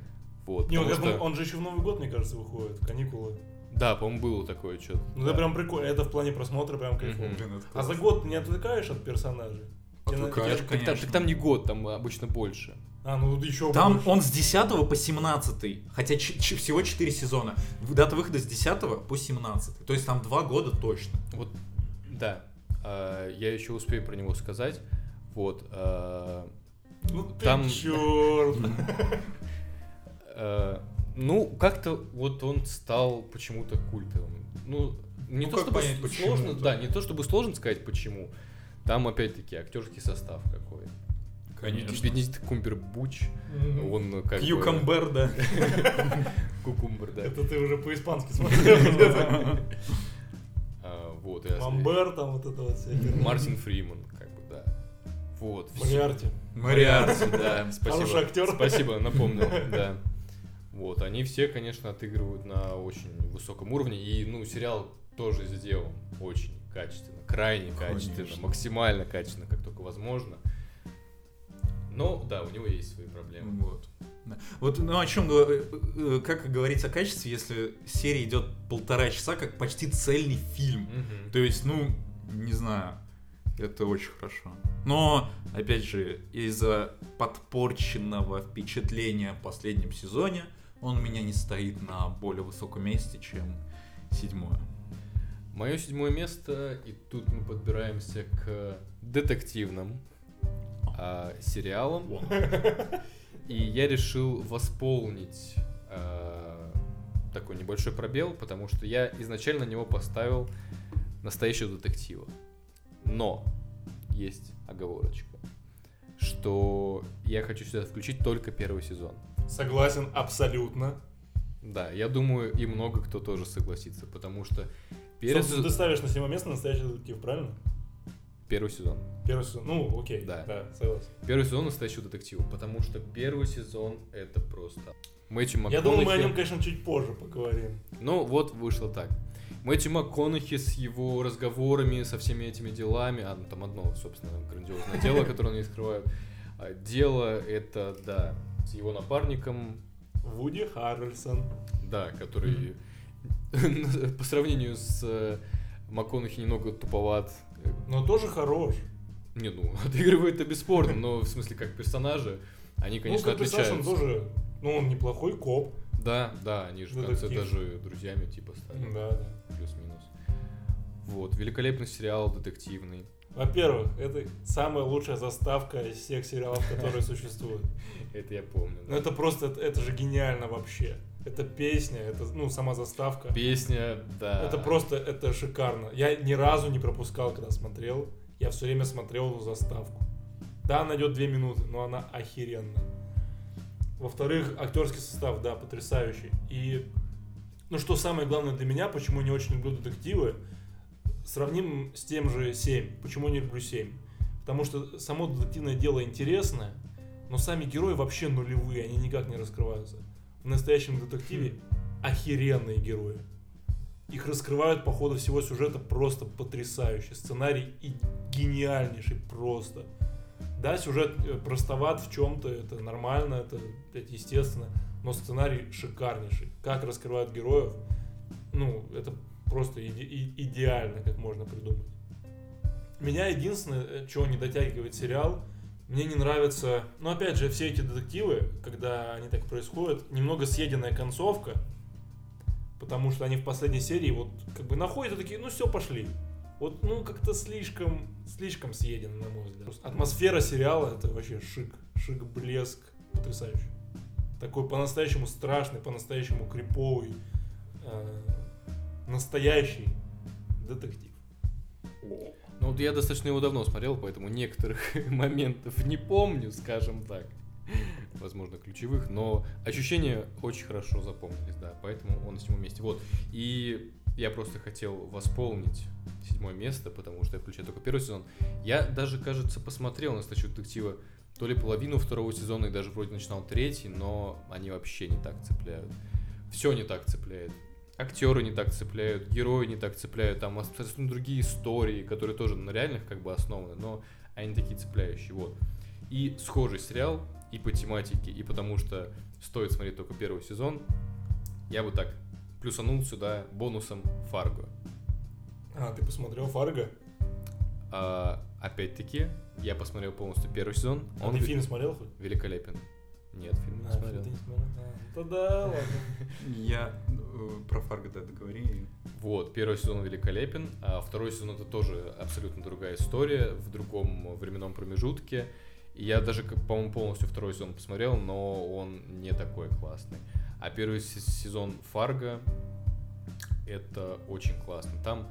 Вот, Не, он, что- он же еще в Новый год, мне кажется, выходит, каникулы. Да, по-моему, было такое что-то. Ну это прям прикольно, это в плане просмотра прям кайфово. Мгм. Блин, А за год не отвлекаешь от персонажей? Отвлекаешь, Так, там, конечно. так там не год, там обычно больше. А, ну еще Там больше. он с 10 по 17, хотя ч- ч- всего 4 сезона. Дата выхода с 10 по 17. То есть там 2 года точно. Вот, да. А, я еще успею про него сказать. Вот. э, Ну ты Там- чёрт. э, Ну, как-то вот он стал почему-то культовым. Ну, не Ну, то чтобы понять, сложно, да, не то чтобы сложно сказать почему. Там опять-таки актерский состав какой. Конечно. Бенедикт Кумбербуч, Мгм. он ну, как бы- Кьюкамбер, да. Кукумбер, да. Это ты уже по-испански смотрел. А, Вот, я- Мамбер там вот это вот всякое. Мартин Фриман, как бы, да. Вот. Мариарти. Мариарти. Да, спасибо. Хороший актер. Спасибо, напомнил, да. Вот, они все, конечно, отыгрывают на очень высоком уровне, и, ну, сериал тоже сделан очень качественно, крайне качественно, Конечно. максимально качественно, как только возможно. Но, да, у него есть свои проблемы. Вот. Вот, ну о чем, э, э, как говорить о качестве, если серия идет полтора часа, как почти цельный фильм. Мгм. То есть, ну, не знаю, это очень хорошо. Но, опять же, из-за подпорченного впечатления в последнем сезоне, он у меня не стоит на более высоком месте, чем седьмое. Мое седьмое место, и тут мы подбираемся к детективным а, сериалам. И я решил восполнить а, такой небольшой пробел, потому что я изначально на него поставил настоящего детектива. Но есть оговорочка, что я хочу сюда включить только первый сезон. Согласен абсолютно. Да, я думаю, и много кто тоже согласится, потому что первый, Собственно, сезон- ты ставишь на седьмое место настоящий детектив, правильно? первый сезон. Первый сезон. Ну, окей. Да. Да, согласен. Первый сезон настоящего детектива, потому что первый сезон это просто Мэтью Я думаю, мы о МакКонахи- нем, конечно, чуть позже поговорим. Ну, вот вышло так. Мэтью МакКонахи с его разговорами, со всеми этими делами, а, ну, там одно, собственно, грандиозное дело, которое они скрывают. А, Дело это, да, с его напарником, Вуди Харрельсон. да, который по сравнению с э, МакКонахи немного туповат. Но тоже хорош. Не, ну, отыгрывает это бесспорно, но в смысле как персонажи, они, конечно, ну, как отличаются. он тоже, ну, он неплохой коп. Да, да, они же в конце Детектив. даже друзьями типа стали. Да, да. Плюс-минус. Вот, великолепный сериал, детективный. Во-первых, это самая лучшая заставка из всех сериалов, которые существуют. Это я помню. Ну, это просто, это, это же гениально вообще. Это песня, это, ну, сама заставка. Песня, да. Это просто, это шикарно. Я ни разу не пропускал, когда смотрел. Я все время смотрел эту заставку. Да, она идет две минуты, но она охеренная. Во-вторых, актерский состав, да, потрясающий. И, ну что самое главное для меня, почему не очень люблю детективы, сравним с тем же 7. Почему не люблю 7? Потому что само детективное дело интересное, но сами герои вообще нулевые, они никак не раскрываются. В настоящем детективе охеренные герои. Их раскрывают по ходу всего сюжета просто потрясающе. Сценарий и гениальнейший просто. Да, сюжет э, простоват в чем-то, это нормально, это, блядь, естественно, но сценарий шикарнейший. Как раскрывают героев, ну, это просто иде- идеально, как можно придумать. Меня единственное, э, чего не дотягивает сериал, мне не нравится, ну, опять же, все эти детективы, когда они так происходят, немного съеденная концовка, потому что они в последней серии вот как бы находят и такие, ну все, пошли. Вот, ну, как-то слишком, слишком съедено, на мой взгляд. Атмосфера сериала это вообще шик, шик, блеск, потрясающий. Такой по-настоящему страшный, по-настоящему криповый, э, настоящий детектив. Ну вот я достаточно его давно смотрел, поэтому некоторых моментов не помню, скажем так. Возможно, ключевых, но ощущения очень хорошо запомнились, да, поэтому он на седьмом месте. Вот. И я просто хотел восполнить седьмое место, потому что я включаю только первый сезон. Я даже, кажется, посмотрел настоящего детектива то ли половину второго сезона и даже вроде начинал третий, но они вообще не так цепляют. Все не так цепляет. Актеры не так цепляют, герои не так цепляют, там абсолютно другие истории, которые тоже на реальных как бы основаны, но они такие цепляющие, вот. И схожий сериал и по тематике, и потому что стоит смотреть только первый сезон, я бы так плюсанул сюда бонусом Фарго. А, ты посмотрел Фарго? А, опять-таки, я посмотрел полностью первый сезон, А он ты фильм смотрел хоть? великолепен. Нет, фильм не А, смотрел. ты не смотрел? А, Тогда ладно. Я про Фарго да договори. Вот, первый сезон великолепен, а второй сезон это тоже абсолютно другая история, в другом временном промежутке. И я даже, по-моему, полностью второй сезон посмотрел, но он не такой классный. А первый се- сезон Фарго это очень классно. Там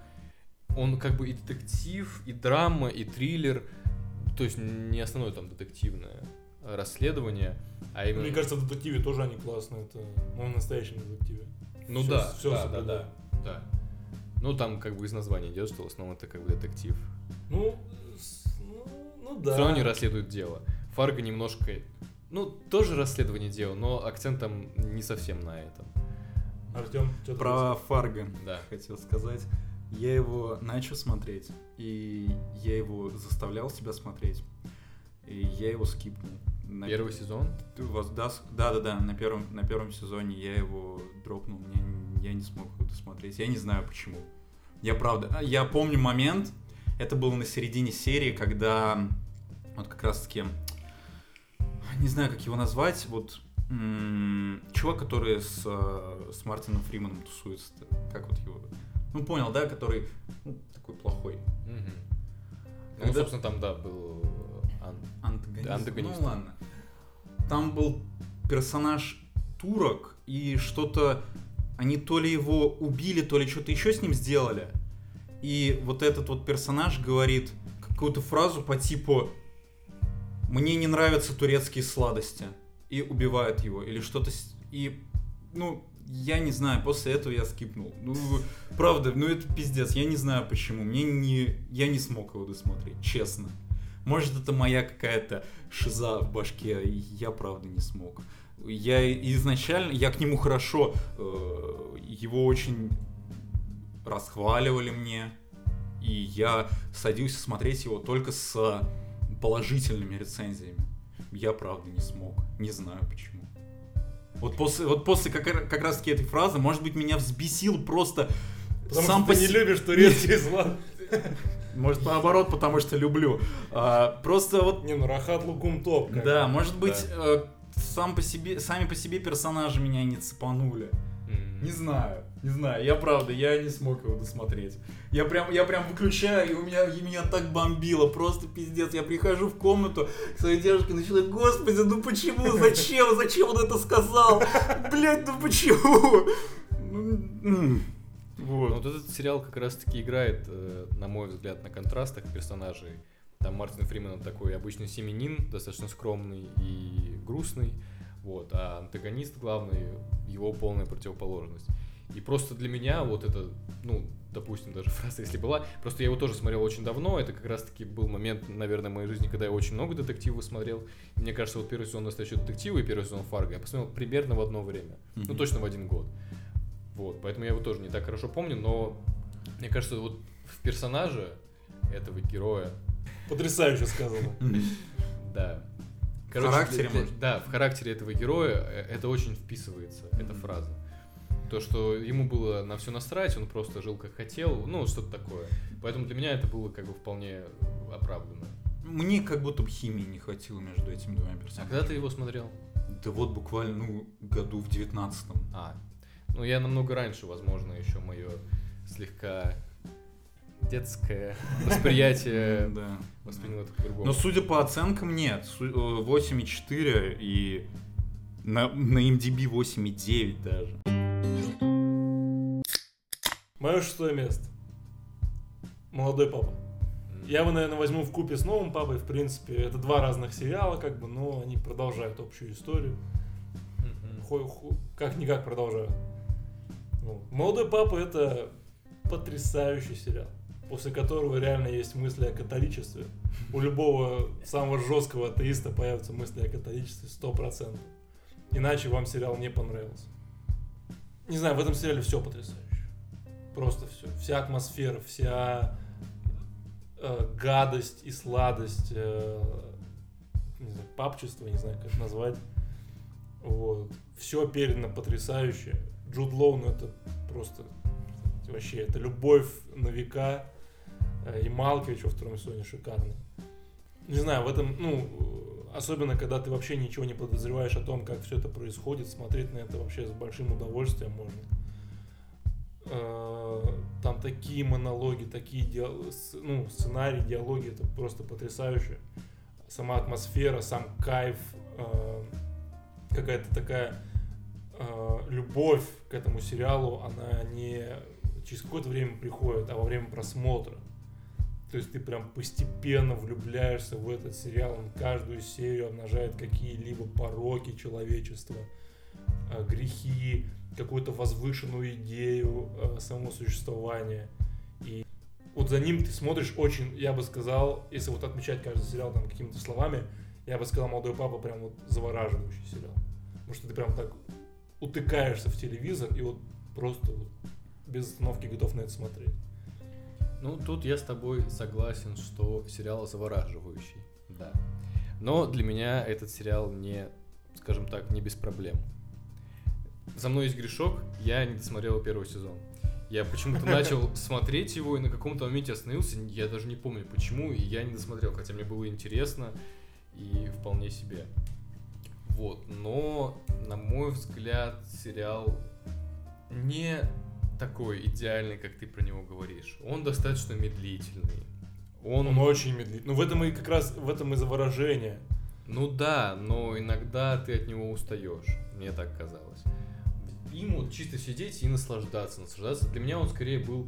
он как бы и детектив, и драма, и триллер. То есть не основное там детективное расследование, а именно... Мне кажется, в детективе тоже они классные. Это ну, в настоящем детективе. Ну Всё- да, всё да, да, да, да. Ну там как бы из названия идет, что в основном это как бы детектив. Ну, ну, ну да. Все равно не расследуют дело. Фарго немножко, ну тоже расследование дела, но акцент там не совсем на этом. Артем, что Про Фарго Да. хотел сказать. Я его начал смотреть, и я его заставлял себя смотреть. И я его скипнул. На- Первый сезон. Ты вас- Да, да, да, на первом, на первом сезоне я его дропнул, мне, я не смог его досмотреть. Я не знаю почему. Я правда, а, я помню момент, это было на середине серии, когда вот как раз таки, не знаю, как его назвать, вот м, чувак, который с, с Мартином Фриманом тусуется, как вот его, ну понял, да, который ну, такой плохой. Мгм. Ну, Когда- собственно, там, да, был Ан- Антагонист. Антагонист. Ну ладно. Там был персонаж турок, и что-то... Они то ли его убили, то ли что-то еще с ним сделали. И вот этот вот персонаж говорит какую-то фразу по типу «Мне не нравятся турецкие сладости». И убивает его. Или что-то... И, ну, я не знаю, после этого я скипнул. Ну, правда, ну это пиздец. Я не знаю почему. Мне не... Я не смог его досмотреть, честно. Может, это моя какая-то шиза в башке, я правда не смог. Я изначально, я к нему хорошо, э, его очень расхваливали мне, и я садился смотреть его только с положительными рецензиями. Я правда не смог, не знаю почему. Вот после, вот после как, как раз таки этой фразы, может быть, меня взбесил просто Потому сам что по ты не се- любишь турецкие слова. Может, наоборот, потому что люблю. А, просто вот Не, ну Рахат Лукум топ. Да, может быть, э, сам по себе, сами по себе персонажи меня не цепанули. М. Не знаю, не знаю, я правда, я не смог его досмотреть. Я прям, я прям выключаю, и у меня, и меня так бомбило, просто пиздец. Я прихожу в комнату к своей девушке, начинаю, господи, ну почему, зачем, зачем он это сказал? Блять, ну почему? Ну, м. Ну, Вот. Вот этот сериал как раз-таки играет, э, на мой взгляд, на контрастах персонажей. Там Мартин Фриман он такой обычный семенин, достаточно скромный и грустный. Вот, а антагонист главный, его полная противоположность. И просто для меня вот это, ну, допустим, даже фраза, если была, просто я его тоже смотрел очень давно, это как раз-таки был момент, наверное, в моей жизни, когда я очень много детективов смотрел. И мне кажется, вот первый сезон настоящего детектива и первый сезон Фарго я посмотрел примерно в одно время. Ну, Мгм. точно в один год. Вот, поэтому я его тоже не так хорошо помню, но мне кажется, вот в персонаже этого героя, Потрясающе сказано. Да. характере, для- может? Да, в характере этого героя э, это очень вписывается, эта Мгм. фраза. То, что ему было на все насрать, он просто жил как хотел, ну, что-то такое. Поэтому для меня это было как бы вполне оправданно. Мне как будто бы химии не хватило между этими двумя А персонажами. когда ты его смотрел? Да вот буквально, ну, году в девятнадцатом. А, ну я намного раньше, возможно, еще мое слегка детское восприятие Да. воспринял это по-другому. Но судя по оценкам, нет. Су- э, 8,4 и на, на MDB 8,9 даже. Мое шестое место. Молодой папа. Я его, наверное, возьму в купе с новым папой. В принципе, это два разных сериала, как бы, но они продолжают общую историю. Как-никак продолжают. Вот. Молодой папа это потрясающий сериал, после которого реально есть мысли о католичестве. У любого самого жесткого атеиста появятся мысли о католичестве 100%. Иначе вам сериал не понравился. Не знаю, в этом сериале все потрясающе. Просто все. Вся атмосфера, вся э, гадость и сладость, э, не знаю, папчество, не знаю, как назвать. Вот. Все передано потрясающе. Джуд Лоу, ну это просто вообще, это любовь на века. Э, И Малкович во втором сезоне шикарно. Не знаю, в этом, ну, особенно когда ты вообще ничего не подозреваешь о том, как все это происходит, смотреть на это вообще с большим удовольствием можно. Э, Там такие монологи, такие диал- ну, сценарии, диалоги, это просто потрясающе. Сама атмосфера, сам кайф, э, какая-то такая э, любовь к этому сериалу, она не через какое-то время приходит, а во время просмотра. То есть ты прям постепенно влюбляешься в этот сериал, он каждую серию обнажает какие-либо пороки человечества, э, грехи, какую-то возвышенную идею э, самого существования. И вот за ним ты смотришь очень, я бы сказал, если вот отмечать каждый сериал там какими-то словами, я бы сказал, «Молодой папа» прям вот завораживающий сериал. Потому что ты прям так утыкаешься в телевизор и вот просто вот без остановки готов на это смотреть. Ну, тут я с тобой согласен, что сериал завораживающий. Да. Но для меня этот сериал не, скажем так, не без проблем. За мной есть грешок, я не досмотрел первый сезон. Я почему-то начал смотреть его и на каком-то моменте остановился, я даже не помню почему, и я не досмотрел, хотя мне было интересно и вполне себе. Вот, но, на мой взгляд, сериал не такой идеальный, как ты про него говоришь. Он достаточно медлительный. Он, Он очень медлительный. Ну в этом и как раз в этом и заворожение. ну да, но иногда ты от него устаешь. Мне так казалось. Им вот чисто сидеть и наслаждаться, наслаждаться. Для меня он скорее был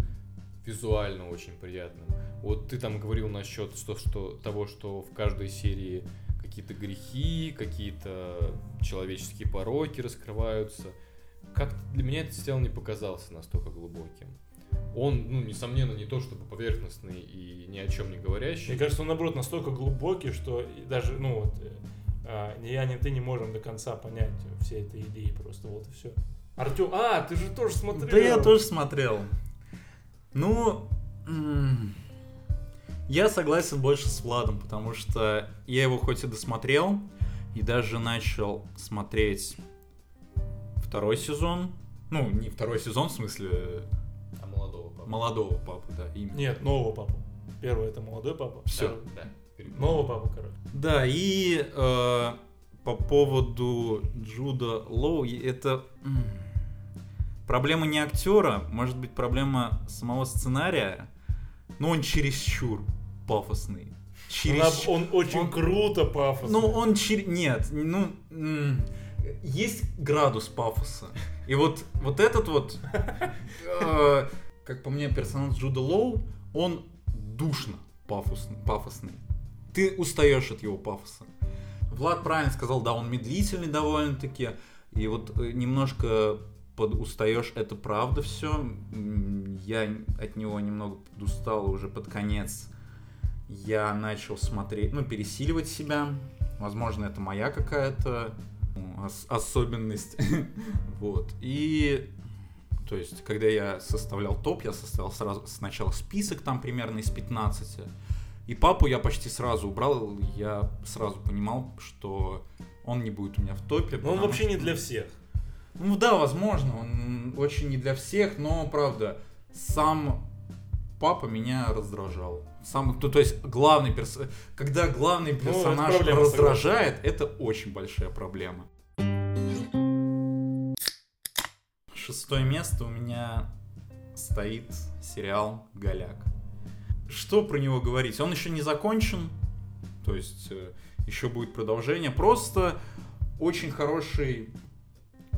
визуально очень приятным. Вот ты там говорил насчет что, что, того, что в каждой серии какие-то грехи, какие-то человеческие пороки раскрываются. Как для меня этот сериал не показался настолько глубоким. Он, ну, несомненно, не то чтобы поверхностный и ни о чем не говорящий. Мне кажется, он наоборот настолько глубокий, что даже, ну вот, э, а, ни я, ни ты не можем до конца понять все этой идеи просто вот и все. Артем, а, ты же тоже смотрел. Да я тоже смотрел. Ну, я согласен больше с Владом, потому что я его хоть и досмотрел, и даже начал смотреть второй сезон. Ну, не второй сезон, в смысле, А молодого папы? молодого папы, да, именно. Нет, нового папу. Первый это молодой папа. Второй- Да. перепутал. Нового папу, короче. Да, и э, по поводу Джуда Лоу, это проблема не актера, может быть проблема самого сценария, но он чересчур пафосный. Он, Чересчур. об- он очень он- круто пафосный. Ну, он чер... Нет, ну... Есть градус пафоса. И вот, вот этот вот, э, как по мне, персонаж Джуда Лоу, он душно пафосный. пафосный. Ты устаешь от его пафоса. Влад правильно сказал, да, он медлительный довольно-таки. И вот э, немножко под устаешь, это правда все. Я от него немного подустал уже под конец. Я начал смотреть, ну, пересиливать себя. Возможно, это моя какая-то ну, ос- особенность. Вот. И то есть, когда я составлял топ, я составил сразу сначала список там примерно из 15. И папу я почти сразу убрал, я сразу понимал, что он не будет у меня в топе. Но он вообще не что- для всех. ну да, возможно, он очень не для всех, но правда, сам папа меня раздражал. Сам, то, то есть главный перс... когда главный Ну, персонаж проблема, раздражает, это очень большая проблема. Шестое место у меня стоит сериал «Голяк». Что про него говорить? Он еще не закончен, то есть э, еще будет продолжение. Просто очень хороший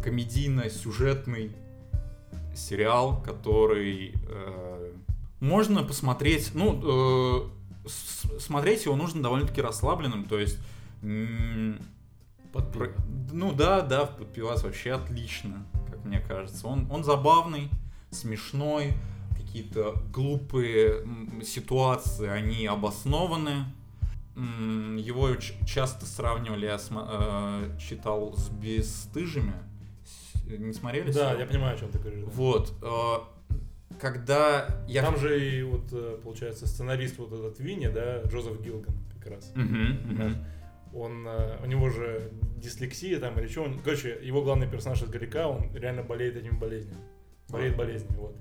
комедийно-сюжетный сериал, который э, можно посмотреть. Ну, э, смотреть его нужно довольно-таки расслабленным, то есть. Под пиво. Ну да, да, подпивас вообще отлично, как мне кажется. Он, он забавный, смешной, какие-то глупые ситуации, они обоснованы. Его часто сравнивали, я э, читал с бесстыжими. Не смотрели? Да, я понимаю, о чем ты говоришь. Вот. э, Когда я... Там же и вот, э, получается, сценарист вот этот Винни, да, Джозеф Гилган как раз. Мгм. Он, э, у него же дислексия там или что. Он, короче, его главный персонаж из Горяка, он реально болеет этими болезнями. Болеет болезнью, вот.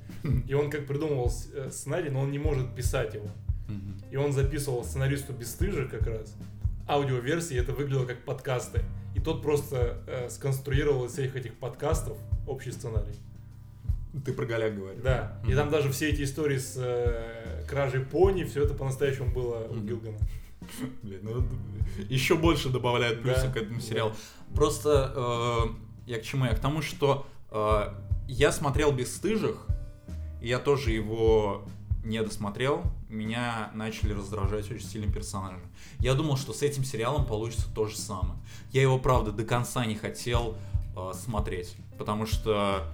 И он как придумывал э, сценарий, но он не может писать его. И он записывал сценаристу Бесстыжих как раз. аудиоверсии это выглядело как подкасты. И тот просто э, сконструировал из всех этих подкастов общий сценарий. Ты про Голяк говоришь. Да. И Мгм. там даже все эти истории с э, кражей пони, все это по-настоящему было у Мгм. Гилгана. Блин, ну, еще больше добавляет плюса Да, к этому да. сериалу. Просто э, я к чему? Я к тому, что э, я смотрел «Бесстыжих», и я тоже его не досмотрел. Меня начали раздражать очень сильно персонажи. Я думал, что с этим сериалом получится то же самое. Я его, правда, до конца не хотел э, смотреть, потому что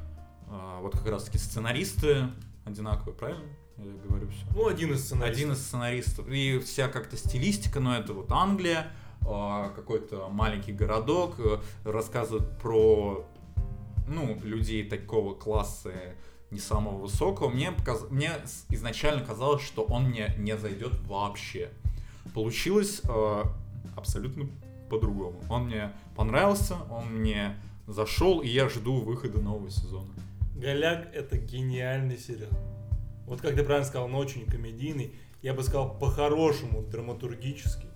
вот как раз-таки сценаристы одинаковые, правильно? Я говорю все. Ну, один из сценаристов. Один из сценаристов. И вся как-то стилистика, но это вот Англия, а, какой-то маленький городок, э, рассказывают про ну, людей такого класса не самого высокого. Мне, показ- мне изначально казалось, что он мне не зайдет вообще. Получилось э, абсолютно по-другому. Он мне понравился, он мне зашел, и я жду выхода нового сезона. Голяк это гениальный сериал. Вот как ты правильно сказал, он очень комедийный. Я бы сказал, по-хорошему, драматургический.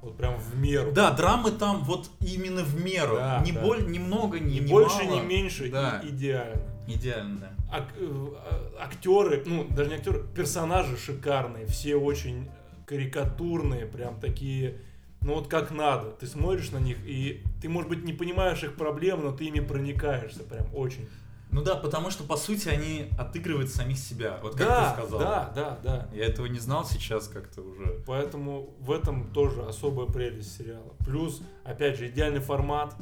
Вот прям в меру. Да, драмы там вот именно в меру. Да, не да. боль, немного, не, Ни не больше, мало. ни меньше, Да. и идеально. Идеально, да. Ак- э, а- актеры, ну, даже не актеры, персонажи шикарные, все очень карикатурные, прям такие, ну вот как надо. Ты смотришь на них, и ты, может быть, не понимаешь их проблем, но ты ими проникаешься прям очень. Ну да, потому что по сути они отыгрывают самих себя. Вот как да, ты сказал. да, да, да. Я этого не знал сейчас как-то уже. Поэтому в этом тоже особая прелесть сериала. Плюс, опять же, идеальный формат.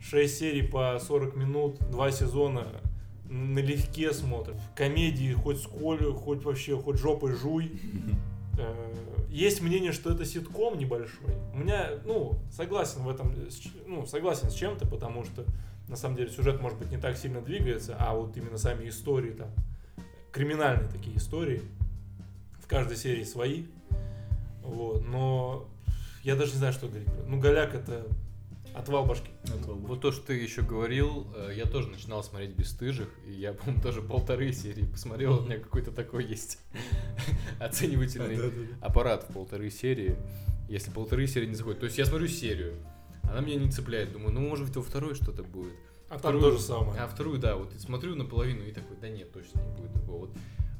6 серий по 40 минут, 2 сезона налегке смотрим. Комедии хоть сколь, хоть вообще, хоть жопой жуй. Э, Есть мнение, что это ситком небольшой. У меня, ну, согласен в этом, ну, согласен с чем-то, потому что, на самом деле, сюжет, может быть, не так сильно двигается, а вот именно сами истории там, криминальные такие истории, в каждой серии свои. Вот, но я даже не знаю, что говорить. Ну, Голяк это отвал башки. Вот то, что ты еще говорил, э, я тоже начинал смотреть «Бесстыжих», и я, по-моему, тоже полторы серии посмотрел, у меня какой-то такой есть оценивательный аппарат в полторы серии, если полторы серии не заходит. То есть я смотрю серию, она меня не цепляет, думаю, ну, может быть, во второй что-то будет. А там Вторую- то же самое. А вторую, да, вот смотрю наполовину и такой, да нет, точно не будет такого. Вот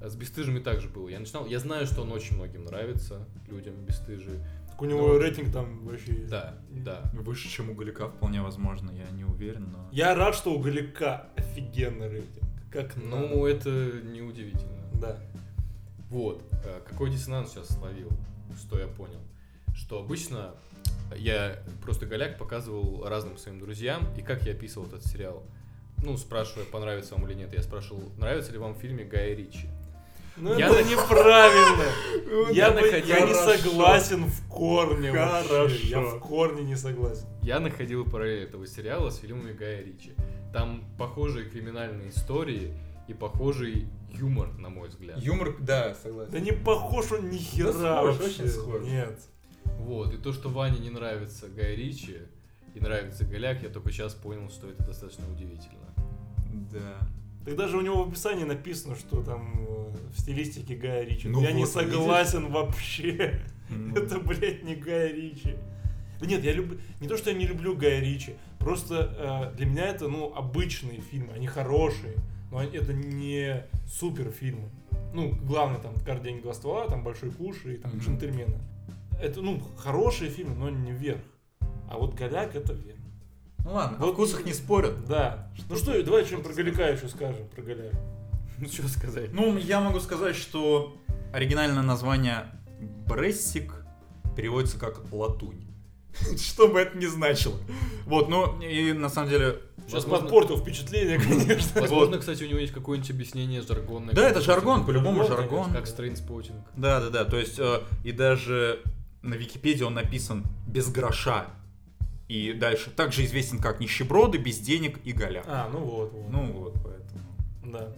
а с «Бесстыжими» также было. Я начинал, я знаю, что он очень многим нравится, людям «Бесстыжие». Так у него Ну, рейтинг там вообще... Да, да. Выше, чем у Галика, вполне возможно, я не уверен, но... Я рад, что у Голяка офигенный рейтинг. Как Ну, это неудивительно. Да. Вот, э, какой диссонанс сейчас словил, что я понял. Что обычно я просто голяк показывал разным своим друзьям, и как я описывал этот сериал. Ну, спрашивая, понравится вам или нет, я спрашивал, нравится ли вам в фильме Гая Ричи. Ну Я это на- неправильно. Я, бы- находил- я не согласен в корне. Хорошо. Я в корне не согласен. Я находил параллель этого сериала с фильмами Гая Ричи. Там похожие криминальные истории и похожий юмор, на мой взгляд. Юмор, да, согласен. Да не похож он ни хера схож, вообще. очень схож. Нет. Вот, и то, что Ване не нравится Гай Ричи и нравится Голяк, я только сейчас понял, что это достаточно удивительно. Да. Так даже у него в описании написано, что там э, в стилистике Гая Ричи. Ну я не вот, согласен вообще. Ну, Это, блядь, не Гая Ричи. Да нет, я люблю... Не то, что я не люблю Гая Ричи, просто э, для меня это, ну, обычные фильмы, они хорошие, но они- это не супер фильмы. Ну, главное, там, «Каждый день два ствола», там, «Большой куш» и там Мгм. «Джентльмены». Это, ну, хорошие фильмы, но не вверх. А вот «Голяк» — это вверх. Ну ладно, Вот- о вкусах не спорят. Да. Ну что, давай что-нибудь про Голяка еще скажем, про Голяка. Ну, что сказать? Ну, я могу сказать, что оригинальное название Брессик переводится как латунь. Что бы это ни значило. Вот, ну, и на самом деле... Сейчас Возможно- подпортил впечатление, конечно. Возможно, кстати, у него есть какое-нибудь объяснение жаргонное. Да, это жаргон, по-любому Жаргон, жаргон. Как стрейнспотинг. Да, да, да. То есть, э, и даже на Википедии он написан без гроша. И дальше также известен как нищеброды, без денег и голяк. А, ну вот, вот. Ну вот, поэтому. Да.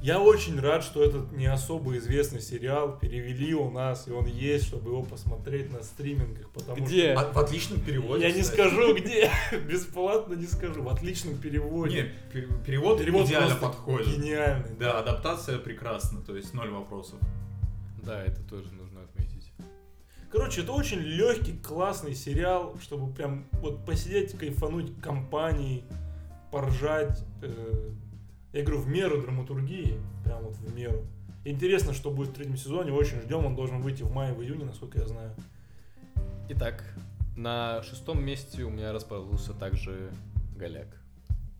Я очень рад, что этот не особо известный сериал перевели у нас, и он есть, чтобы его посмотреть на стримингах, потому Где? А- в отличном что... переводе. Я не кстати. скажу где, бесплатно не скажу, в отличном переводе. Не, пер- перевод, Перевод идеально подходит. Гениальный. Да, адаптация прекрасна, то есть ноль вопросов. Да, это тоже нужно. Короче, это очень легкий, классный сериал, чтобы прям вот посидеть, кайфануть компанией, поржать. э, я говорю, в меру драматургии, прям вот в меру. Интересно, что будет в третьем сезоне, очень ждем, он должен выйти в мае, в июне, насколько я знаю. Итак, на шестом месте у меня расположился также Голяк.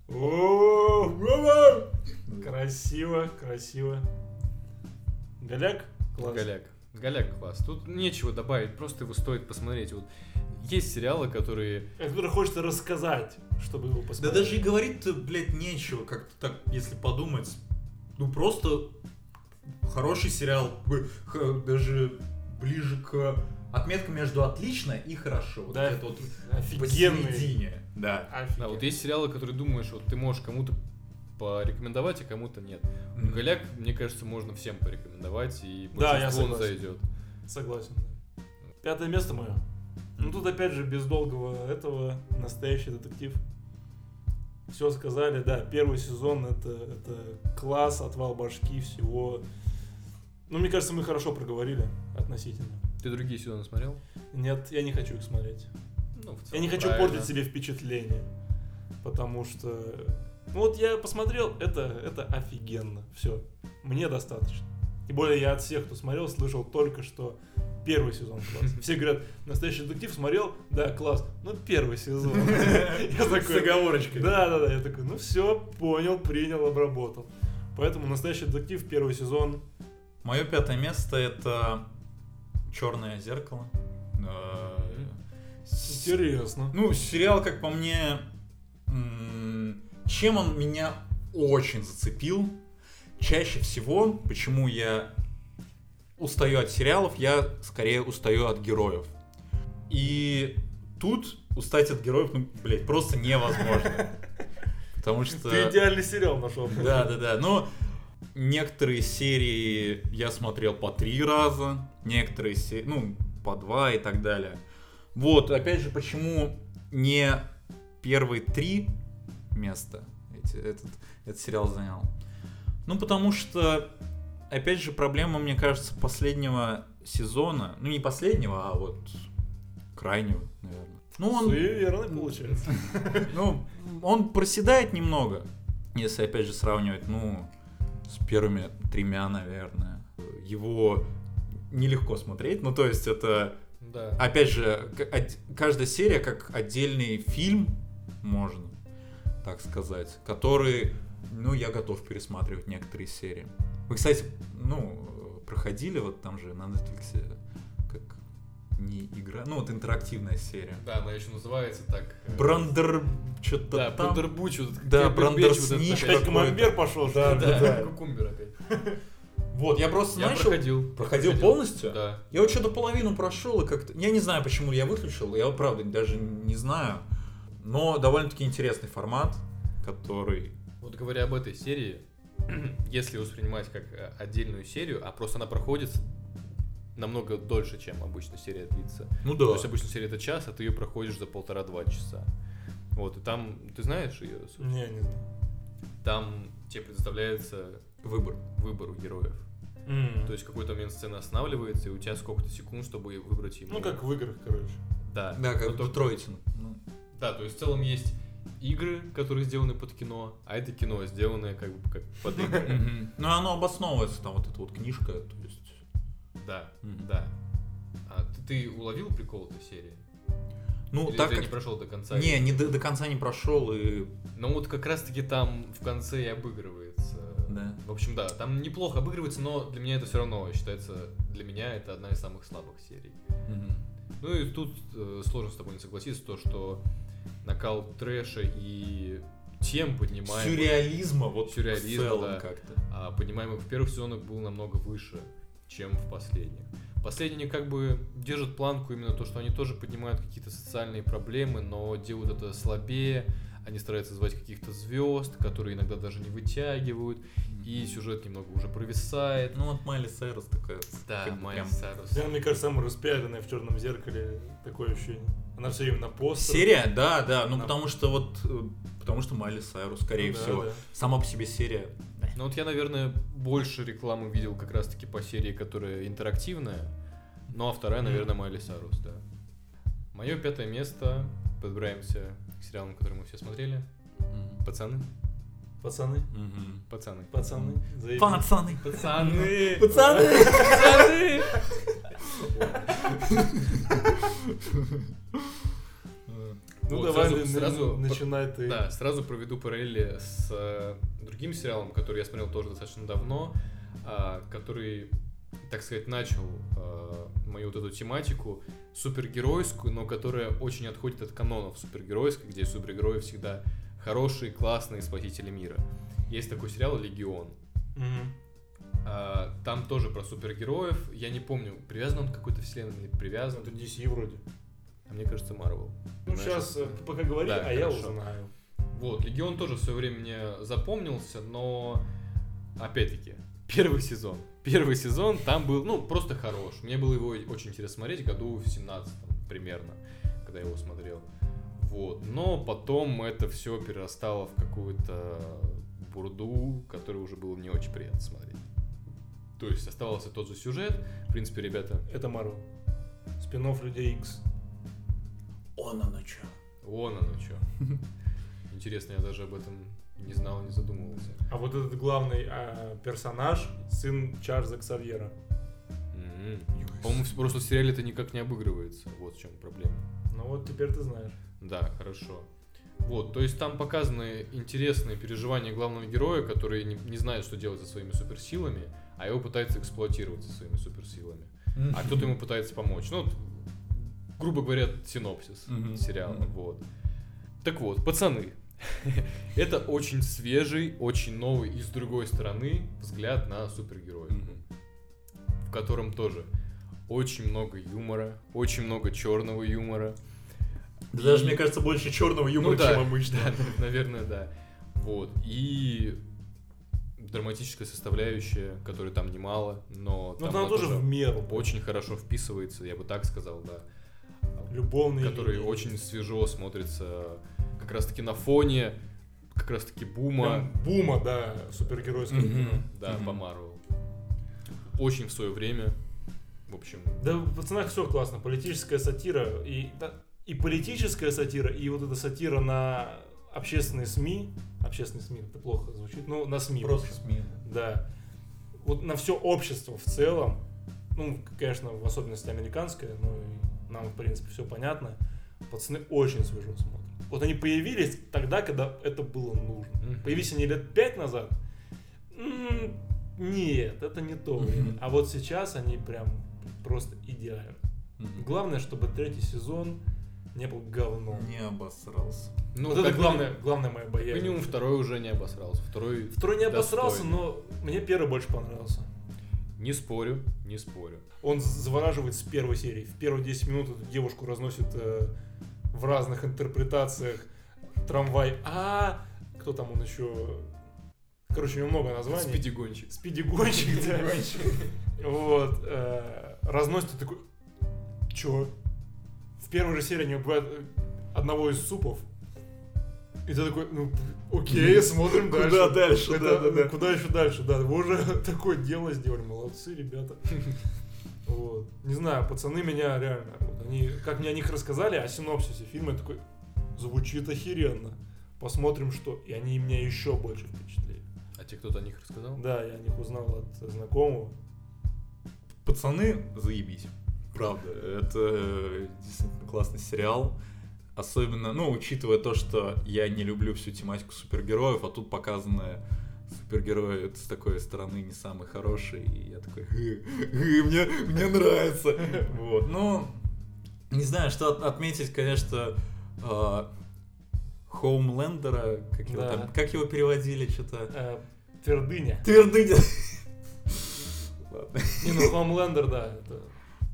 О! Красиво, красиво. Голяк? Класс. Голяк. Голяк класс. Тут нечего добавить, просто его стоит посмотреть. Вот есть сериалы, которые... О котором хочется рассказать, чтобы его Да посмотреть. даже и говорить-то, блядь, нечего, как-то так, если подумать. Ну просто хороший сериал, даже ближе к отметка между отлично и хорошо. Вот Да, это вот Офигенный. посередине. Да. Офигенно. Да, вот есть сериалы, которые думаешь, вот ты можешь кому-то порекомендовать, а кому-то нет. Мгм. Голяк, мне кажется, можно всем порекомендовать, и Да, я согласен. зайдет. Согласен. Пятое место мое. Ну тут опять же без долгого этого настоящий детектив. Все сказали, да, первый сезон это, это класс, отвал башки, всего. Ну, мне кажется, мы хорошо проговорили относительно. Ты другие сезоны смотрел? Нет, я не хочу их смотреть. Ну, в Я целом, не хочу правильно. портить себе впечатление. Потому что... Ну вот я посмотрел, это, это офигенно. Все. Мне достаточно. Тем более я от всех, кто смотрел, слышал только что первый сезон класс. Все говорят, настоящий детектив смотрел, да, класс. Ну, первый сезон. Я С такой, оговорочкой. да, да, да. Я такой, ну все, понял, принял, обработал. Поэтому настоящий детектив, первый сезон. Мое пятое место это Черное зеркало. Э, с- Интересно. Ну, сериал, как по мне, чем он меня очень зацепил. Чаще всего, почему я устаю от сериалов, я скорее устаю от героев. И тут устать от героев, ну, блядь, просто невозможно. Потому что... Ты идеальный сериал нашел. Да, да, да. Но некоторые серии я смотрел по три раза, некоторые серии, ну, по два и так далее. Вот, опять же, почему не первые три места эти- этот, этот сериал занял? Ну, потому что, опять же, проблема, мне кажется, последнего сезона, ну, не последнего, а вот крайнего, наверное. Ну, он... Суеверный получается. Ну, он проседает немного, если опять же сравнивать, ну, с первыми тремя, наверное. Его нелегко смотреть, ну, то есть это, Да. опять же, каждая серия как отдельный фильм, можно так сказать, который, ну, я готов пересматривать некоторые серии. Вы, кстати, ну, проходили вот там же на Netflix как не игра, ну, вот интерактивная серия. Да, она еще называется так. э, Брандер, что-то Да, там. Брандербуч. вот Да, вот этот Опять камамбер пошел, ли? Да, Да, кукумбер опять. Вот, я просто, Я знаешь, проходил. проходил полностью? Да. Я вот что-то половину прошел и как-то... Я не знаю, почему я выключил, я правда даже не знаю. Но довольно-таки интересный формат, который... Вот говоря об этой серии, если воспринимать как э, отдельную серию, а просто она проходит намного дольше, чем обычно серия длится. Ну То да. есть обычно серия это час, а ты ее проходишь за полтора-два часа. Вот, и там, ты знаешь ее суть? Не, не знаю. Там тебе предоставляется Выбор. выбор у героев. М. То есть в какой-то момент сцена останавливается, и у тебя сколько-то секунд, чтобы выбрать ему. Ну, как в играх, короче. Да. Да, как в только- Детройте. Да, то есть в целом есть игры, которые сделаны под кино, а это кино сделанное как бы как под игры. Ну, оно обосновывается, там вот эта вот книжка, то есть... Да, да. А ты, уловил прикол этой серии? Ну, Или так ты как... не прошел до конца? Не, не до, до конца не прошел, и... Ну вот как раз таки там в конце и обыгрывается. Да. В общем, да, там неплохо обыгрывается, но для меня это все равно считается, для меня это одна из самых слабых серий. Мгм. Ну и тут э, сложно с тобой не согласиться, то, что накал трэша и тем поднимаемых, Сюрреализма, вот Сюрреализма, в целом да. как-то. а, поднимаемых в первых сезонах был намного выше, чем в последних. Последние как бы держат планку именно то, что они тоже поднимают какие-то социальные проблемы, но делают это слабее, они стараются звать каких-то звезд, которые иногда даже не вытягивают, и сюжет немного уже провисает. Ну, вот Майли Сайрус такая... Да, как Майли прям- Сайрус. Да, мне кажется, самая распиаренная в черном зеркале такое ощущение. Она все время на постер. Серия, да, да, ну Да. потому что вот, э, потому что Майли Сайрус, скорее Ну да, всего, да. сама по себе серия. Ну вот я, наверное, больше рекламы видел как раз-таки по серии, которая интерактивная. Ну, а вторая, наверное, Майли Сарус, да. Мое пятое место. Подбираемся к сериалам, которые мы все смотрели. Мгм. Пацаны. Пацаны, Мгм. Пацаны. пацаны, заебись. Пацаны. Пацаны. Пацаны! Пацаны. Ну Вот, давай, сразу- сразу на- начинай ты. Да, сразу проведу параллели с э, другим сериалом, который я смотрел тоже достаточно давно, а, который, так сказать, начал а, мою вот эту тематику супергеройскую, но которая очень отходит от канонов супергеройской, где супергерои всегда хорошие, классные спасители мира. Есть такой сериал «Легион». Мгм. А, Там тоже про супергероев. Я не помню, привязан он к какой-то вселенной или привязан. Это DC вроде. А мне кажется, Марвел. Ну сейчас пока говори, Да, а я хорошо. узнаю. Вот, Легион тоже в свое время мне запомнился, но опять-таки, первый сезон. Первый сезон там был, ну, просто хорош. Мне было его очень интересно смотреть году в 17 примерно, когда я его смотрел. Вот. Но потом это все перерастало в какую-то бурду, которую уже было не очень приятно смотреть. То есть оставался тот же сюжет. В принципе, ребята, Это Марвел. Спинов Людей X. Он оно чё. вон оно что. Интересно, я даже об этом не знал, не задумывался. А вот этот главный а, персонаж, сын Чарльза Ксавьера. Мгм. По-моему, просто в сериале это никак не обыгрывается. Вот в чем проблема. Ну вот теперь ты знаешь. Да, хорошо. Вот, то есть там показаны интересные переживания главного героя, который не, не знает, что делать со своими суперсилами, а его пытается эксплуатировать со своими суперсилами. А кто-то ему пытается помочь. Ну, вот, грубо говоря, синопсис Мгм. сериала. Мгм. Вот. Так вот, пацаны. Это очень свежий, очень новый и с другой стороны взгляд на супергероев в котором тоже очень много юмора, очень много черного юмора. Да Даже, мне кажется, больше черного юмора, Ну да, чем обычно. Да, наверное, да. Вот. И драматическая составляющая, которой там немало, но Ну там она тоже в меру. очень хорошо вписывается, я бы так сказал, да. Любовный. Который линии. очень свежо смотрится как раз таки на фоне как раз таки бума, Прям бума, да, супергеройского Мгм. кино. да, Мгм. по Марвел. Очень в свое время. В общем, Да в пацанах все классно. Политическая сатира и, да, и политическая сатира, и вот эта сатира на общественные СМИ. Общественные СМИ, это плохо звучит. Ну, на СМИ. Просто. СМИ. Да. Вот на все общество в целом, ну, конечно, в особенности американское, ну, и нам, в принципе, все понятно, пацаны очень свежо смотрят. Вот они появились тогда, когда это было нужно. Мгм. Появились они лет пять назад, м, нет, это не то время. Мгм. А вот сейчас они прям просто идеально. Мгм. Главное, чтобы третий сезон не был говном. Не обосрался. ну, вот это главное, главная моя Как боязнь. минимум второй уже не обосрался. Второй Второй не обосрался, достойный. но мне первый больше понравился. Не спорю, не спорю. Он завораживает с первой серии. В первые 10 минут эту девушку разносит э, в разных интерпретациях трамвай. А кто там он еще? Короче, у него много названий. Спидигончик. Спидигонщик, да. Вот. э, Разносит и такой. Чё? В первой же серии они убивают э, одного из супов. И ты такой, ну, окей, смотрим дальше. Куда дальше, да, да, да. ну, Куда еще дальше, да. Вы уже такое дело сделали, молодцы, ребята. Вот. Не знаю, пацаны меня реально, вот они, как мне о них рассказали, о синопсисе фильма, я такой, звучит охеренно. Посмотрим, что. И они меня еще больше впечатлили. А тебе кто-то о них рассказал? Да, я о них узнал от знакомого. Пацаны, заебись. Правда, это э, действительно классный сериал. Особенно, ну, учитывая то, что я не люблю всю тематику супергероев, а тут показаны супергерои это с такой стороны не самый хороший, и я такой, «Хы, хы, мне, мне нравится. Вот, ну, не знаю, что от- отметить, конечно, э, Хоумлендера, как его Да. там, как его переводили, что-то... Э, Твердыня. Твердыня. Ладно. Не, ну Хомлендер, да. это-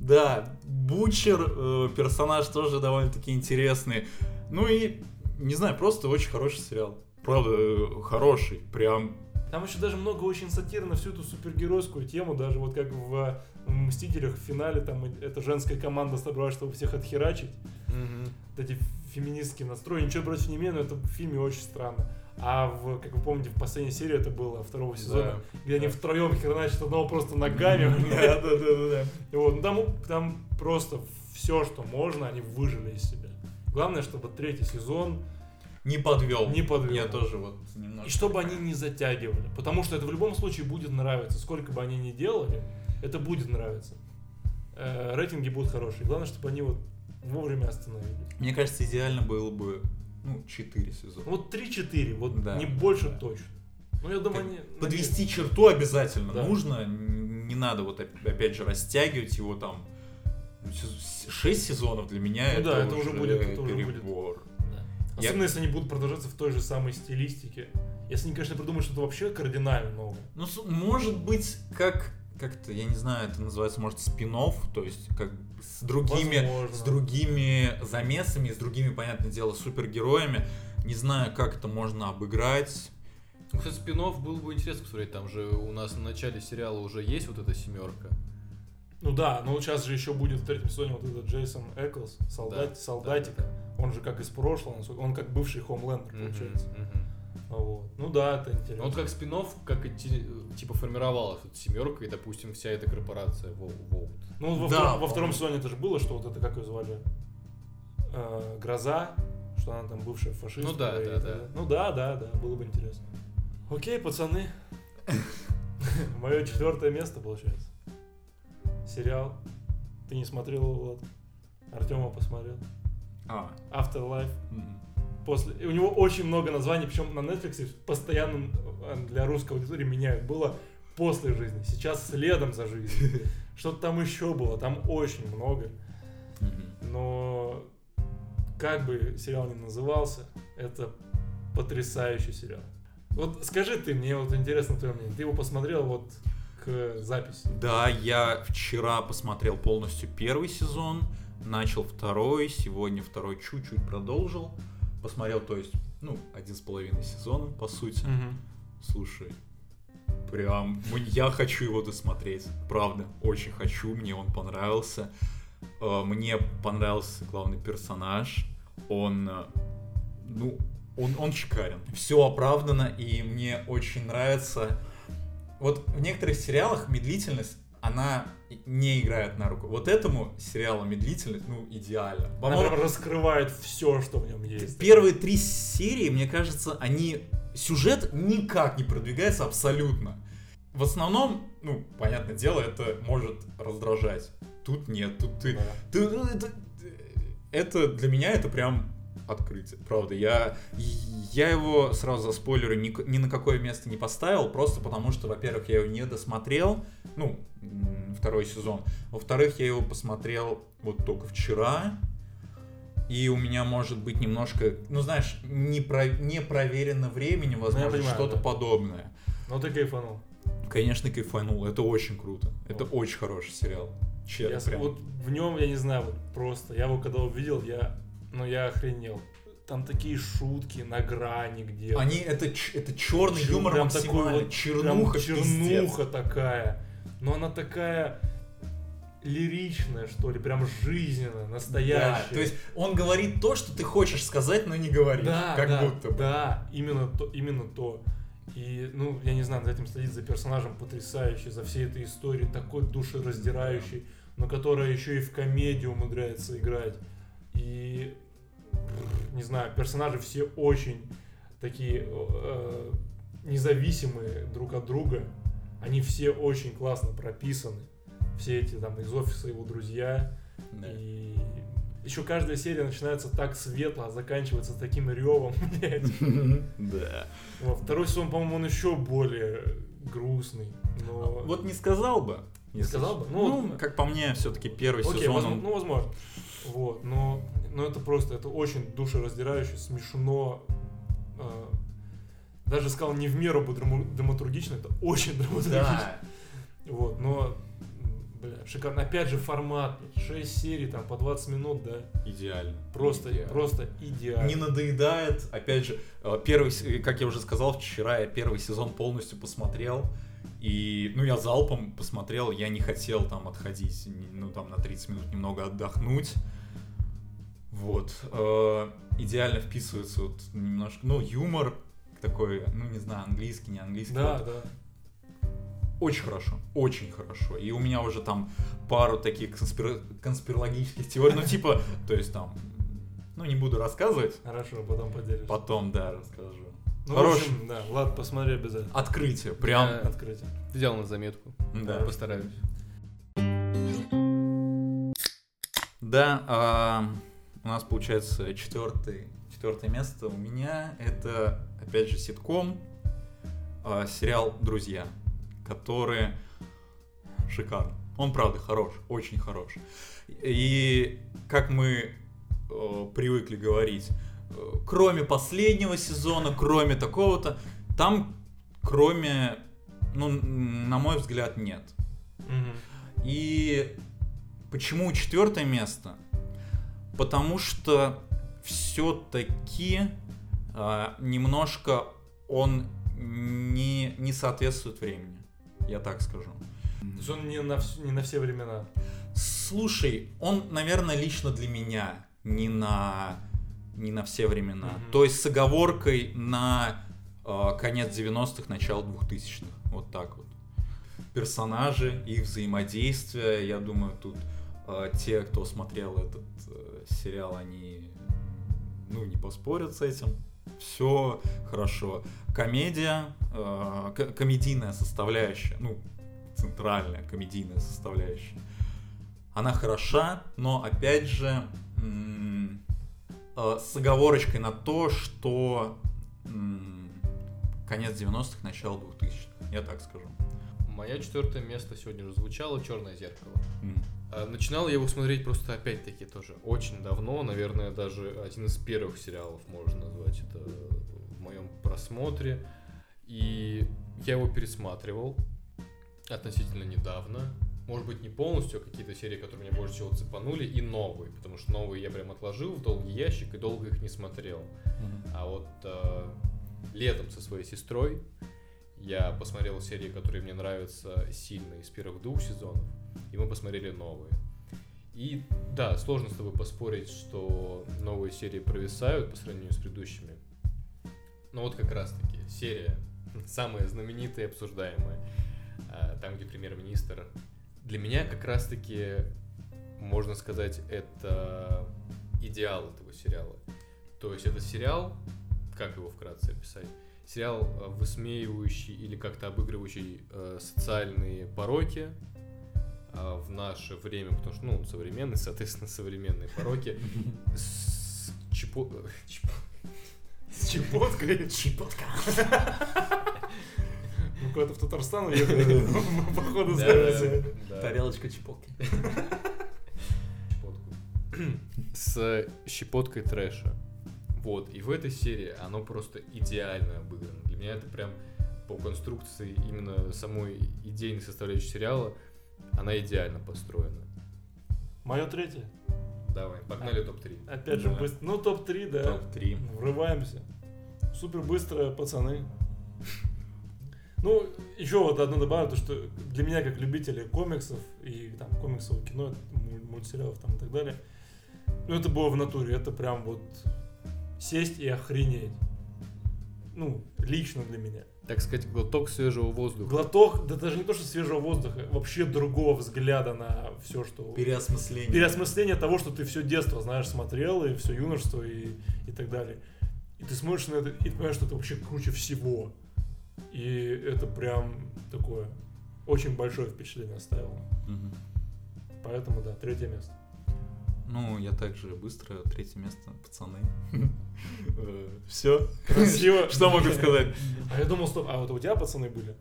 Да, Бучер, э, персонаж тоже довольно-таки интересный. Ну и, не знаю, просто очень хороший сериал. Правда, э, хороший. Прям. Там еще даже много очень сатир на всю эту супергеройскую тему, даже вот как в Мстителях в финале, там эта женская команда собралась, чтобы всех отхерачить. Мгм. Вот эти феминистский настрой. Ничего против не имею, но это в фильме очень странно. А в, как вы помните, в последней серии это было второго сезона, где они втроем хреначат одного просто ногами. Да, да, да, да, да. Вот, ну, там, там просто все, что можно, они выжили из себя. Главное, чтобы третий сезон Не подвел. не подвел. Я тоже вот немножко. И чтобы они не затягивали. Потому что это в любом случае будет нравиться. Сколько бы они ни делали, это будет нравиться. Э, рейтинги будут хорошие. Главное, чтобы они вот вовремя остановились. Мне кажется, идеально было бы, ну, 4 сезона. Вот 3-4, вот Да, не больше да. точно. Ну, я думаю, они... Подвести черту обязательно Да. нужно. Не надо вот оп- опять же растягивать его там. 6 сезонов для меня Ну это, да, это уже будет- это уже будет. Да. Я- Особенно, если они будут продолжаться в той же самой стилистике. Если они, конечно, придумают что-то вообще кардинально новое. Ну, может быть, как как-то, я не знаю, это называется, может, спин то есть как с другими, Возможно. с другими замесами, с другими, понятное дело, супергероями. Не знаю, как это можно обыграть. Кстати, спин было бы интересно посмотреть. Там же у нас в начале сериала уже есть вот эта семерка. Ну да, но сейчас же еще будет в третьем сезоне вот этот Джейсон Эклс, солдат, Да, солдатик. да, Он же как из прошлого, он как бывший Хомлендер, Мгм, получается. А Вот. Ну да, это интересно. Ну, Вот как спин как типа формировалась вот семерка и, допустим, вся эта корпорация Вол- Волт. Ну, во, Да, втором, во втором сезоне это же было, что вот это, как ее звали? Э, Гроза, что она там бывшая фашистка. Ну да, и да, да. далее. Ну да, да, да, было бы интересно. Окей, пацаны. Мое четвертое место, получается. Сериал. Ты не смотрел его, Влад? Артема посмотрел. А, Afterlife. м. После... У него очень много названий, причем на Netflix постоянно э, для русской аудитории меняют. Было после жизни, сейчас следом за жизнью. Что-то там еще было, там очень много. Но как бы сериал ни назывался, это потрясающий сериал. Вот скажи ты, мне вот интересно твое мнение. Ты его посмотрел вот к записи. Да, я вчера посмотрел полностью первый сезон, начал второй, сегодня второй чуть-чуть продолжил. Посмотрел, то есть, ну, один с половиной сезона, по сути. Слушай, прям я хочу его досмотреть. Правда, очень хочу, мне он понравился. Э, Мне понравился главный персонаж. Он, э, ну, он, он шикарен. Все оправдано, и мне очень нравится. Вот в некоторых сериалах медлительность, она не играет на руку. Вот этому сериалу медлительность, ну, идеально. Она прям раскрывает все, что в нем есть. Первые три серии, мне кажется, они... Сюжет никак не продвигается абсолютно. В основном, ну, понятное дело, это может раздражать. Тут нет, тут ты... Да. ты- ну, это, это для меня это прям открытие. Правда, я, я его сразу за спойлеры ни, ни на какое место не поставил, просто потому что, во-первых, я его не досмотрел, ну, второй сезон. Во-вторых, я его посмотрел вот только вчера, и у меня может быть немножко, ну знаешь, не, про, не проверено временем, возможно, понимаю, что-то да. подобное. Ну ты кайфанул. Конечно, кайфанул, это очень круто. Это Вот. очень хороший сериал. Честно, Я прям. вот в нем, я не знаю, вот просто, я его когда увидел, я, ну я охренел. Там такие шутки на грани где. Они, это, это черный Чер- юмор прям максимально, такой вот- чернуха, прям пиздец. чернуха такая. Но она такая лиричная, что ли, прям жизненная, настоящая. Да, то есть он говорит то, что ты хочешь сказать, но не говоришь. да, как да, будто бы. да, именно то, именно то. И, ну, я не знаю, за этим следить за персонажем потрясающий, за всей этой историей, такой душераздирающий, но которая еще и в комедию умудряется играть. И, не знаю, персонажи все очень такие э, независимые друг от друга. Они все очень классно прописаны. Все эти там из офиса его друзья. Да. И еще каждая серия начинается так светло, а заканчивается таким ревом, блядь. Да. Во второй сезон, по-моему, он еще более грустный. Но... Вот не сказал бы. Не сказал бы? Ну, Ну, как по мне, все-таки первый сезон, ну, возможно. Вот, но, но это просто, это очень душераздирающе, смешно. э, даже сказал не в меру бы драма- драматургично, это очень драматургично. Да. Вот, но, бля, шикарно. Опять же формат, 6 серий, там, по 20 минут, да. Идеально. Просто, Идеально. просто идеально. Не надоедает. Опять же, э, первый, как я уже сказал вчера, я первый сезон полностью посмотрел. И, ну, я залпом посмотрел, я не хотел там отходить, ну, там, на 30 минут немного отдохнуть. Вот. э, идеально вписывается вот немножко, ну, юмор такой, ну, не знаю, английский, не английский. Да, вот. да. Очень хорошо, очень хорошо. И у меня уже там пару таких конспир- конспирологических теорий, ну, типа, то есть там, ну, не буду рассказывать, Хорошо, потом поделишься. потом, да, расскажу. Ну, Хорош. в общем, да, Влад, посмотри обязательно. Открытие, прям, Да. Открытие. Взял на заметку. да. Постараюсь. Да, а, у нас получается четвертый, четвертое место у меня. Это, опять же, ситком, а, сериал «Друзья», который шикарный. Он, правда, хорош, очень хорош. И как мы э, привыкли говорить, э, кроме последнего сезона, кроме такого-то, там, кроме, ну, на мой взгляд, нет. Мгм. И почему четвертое место? Потому что все-таки немножко он не, не соответствует времени. Я так скажу. То есть он не на, не на все времена. Слушай, он, наверное, лично для меня не на, не на все времена. Мгм. То есть с оговоркой на э, конец 90-х, начало 2000-х. Вот так вот. Персонажи, их взаимодействие, я думаю, тут э, те, кто смотрел этот э, сериал, они ну, не поспорят с этим. Все хорошо. Комедия, э, комедийная составляющая, ну, центральная комедийная составляющая. Она хороша, но опять же э, с оговорочкой на то, что конец 90-х, начало 2000-х. Я так скажу. Мое четвертое место сегодня уже звучало «Черное зеркало». А, Начинал я его смотреть просто опять-таки тоже очень давно, наверное, даже один из первых сериалов можно назвать это в моем просмотре. И я его пересматривал относительно недавно. Может быть, не полностью, а какие-то серии, которые меня больше всего цепанули, и новые, потому что новые я прям отложил в долгий ящик и долго их не смотрел. А вот э, летом со своей сестрой я посмотрел серии, которые мне нравятся сильно из первых двух сезонов, и мы посмотрели новые. И да, сложно с тобой поспорить, что новые серии провисают по сравнению с предыдущими. Но вот как раз таки серия, самая знаменитая и обсуждаемая, а, там, где премьер-министр. Для меня как раз таки, можно сказать, это идеал этого сериала. То есть это сериал, как его вкратце описать? Сериал, э, высмеивающий или как-то обыгрывающий э, социальные пороки э, в наше время, потому что, ну, современные, соответственно, современные пороки с чепо... э, С чепоткой. Чепотка. Мы куда-то в Татарстан уехали. Походу, знаете. Тарелочка чепотки. С щепоткой трэша. Вот, и в этой серии оно просто идеально обыграно. Для меня это прям по конструкции именно самой идейной составляющей сериала, она идеально построена. Мое третье. Давай, погнали топ-3. Опять же, Да. быстро. Ну, топ-3, да. Топ-3. Врываемся. Супер быстро, пацаны. Ну, еще вот одно добавлю, то что для меня, как любителя комиксов и там комиксового кино, муль- мультсериалов там и так далее, ну, это было в натуре, это прям вот сесть и охренеть. Ну, лично для меня. Так сказать, глоток свежего воздуха. Глоток, да даже не то, что свежего воздуха, вообще другого взгляда на все, что... Переосмысление. Переосмысление того, что ты все детство, знаешь, смотрел, и все юношество, и, и так далее. И ты смотришь на это, и ты понимаешь, что это вообще круче всего. И это прям такое очень большое впечатление оставило. Мгм. Поэтому, да, третье место. Ну, я также быстро, третье место, пацаны. Все. Красиво. Что могу сказать? А я думал, стоп, а вот у тебя пацаны были?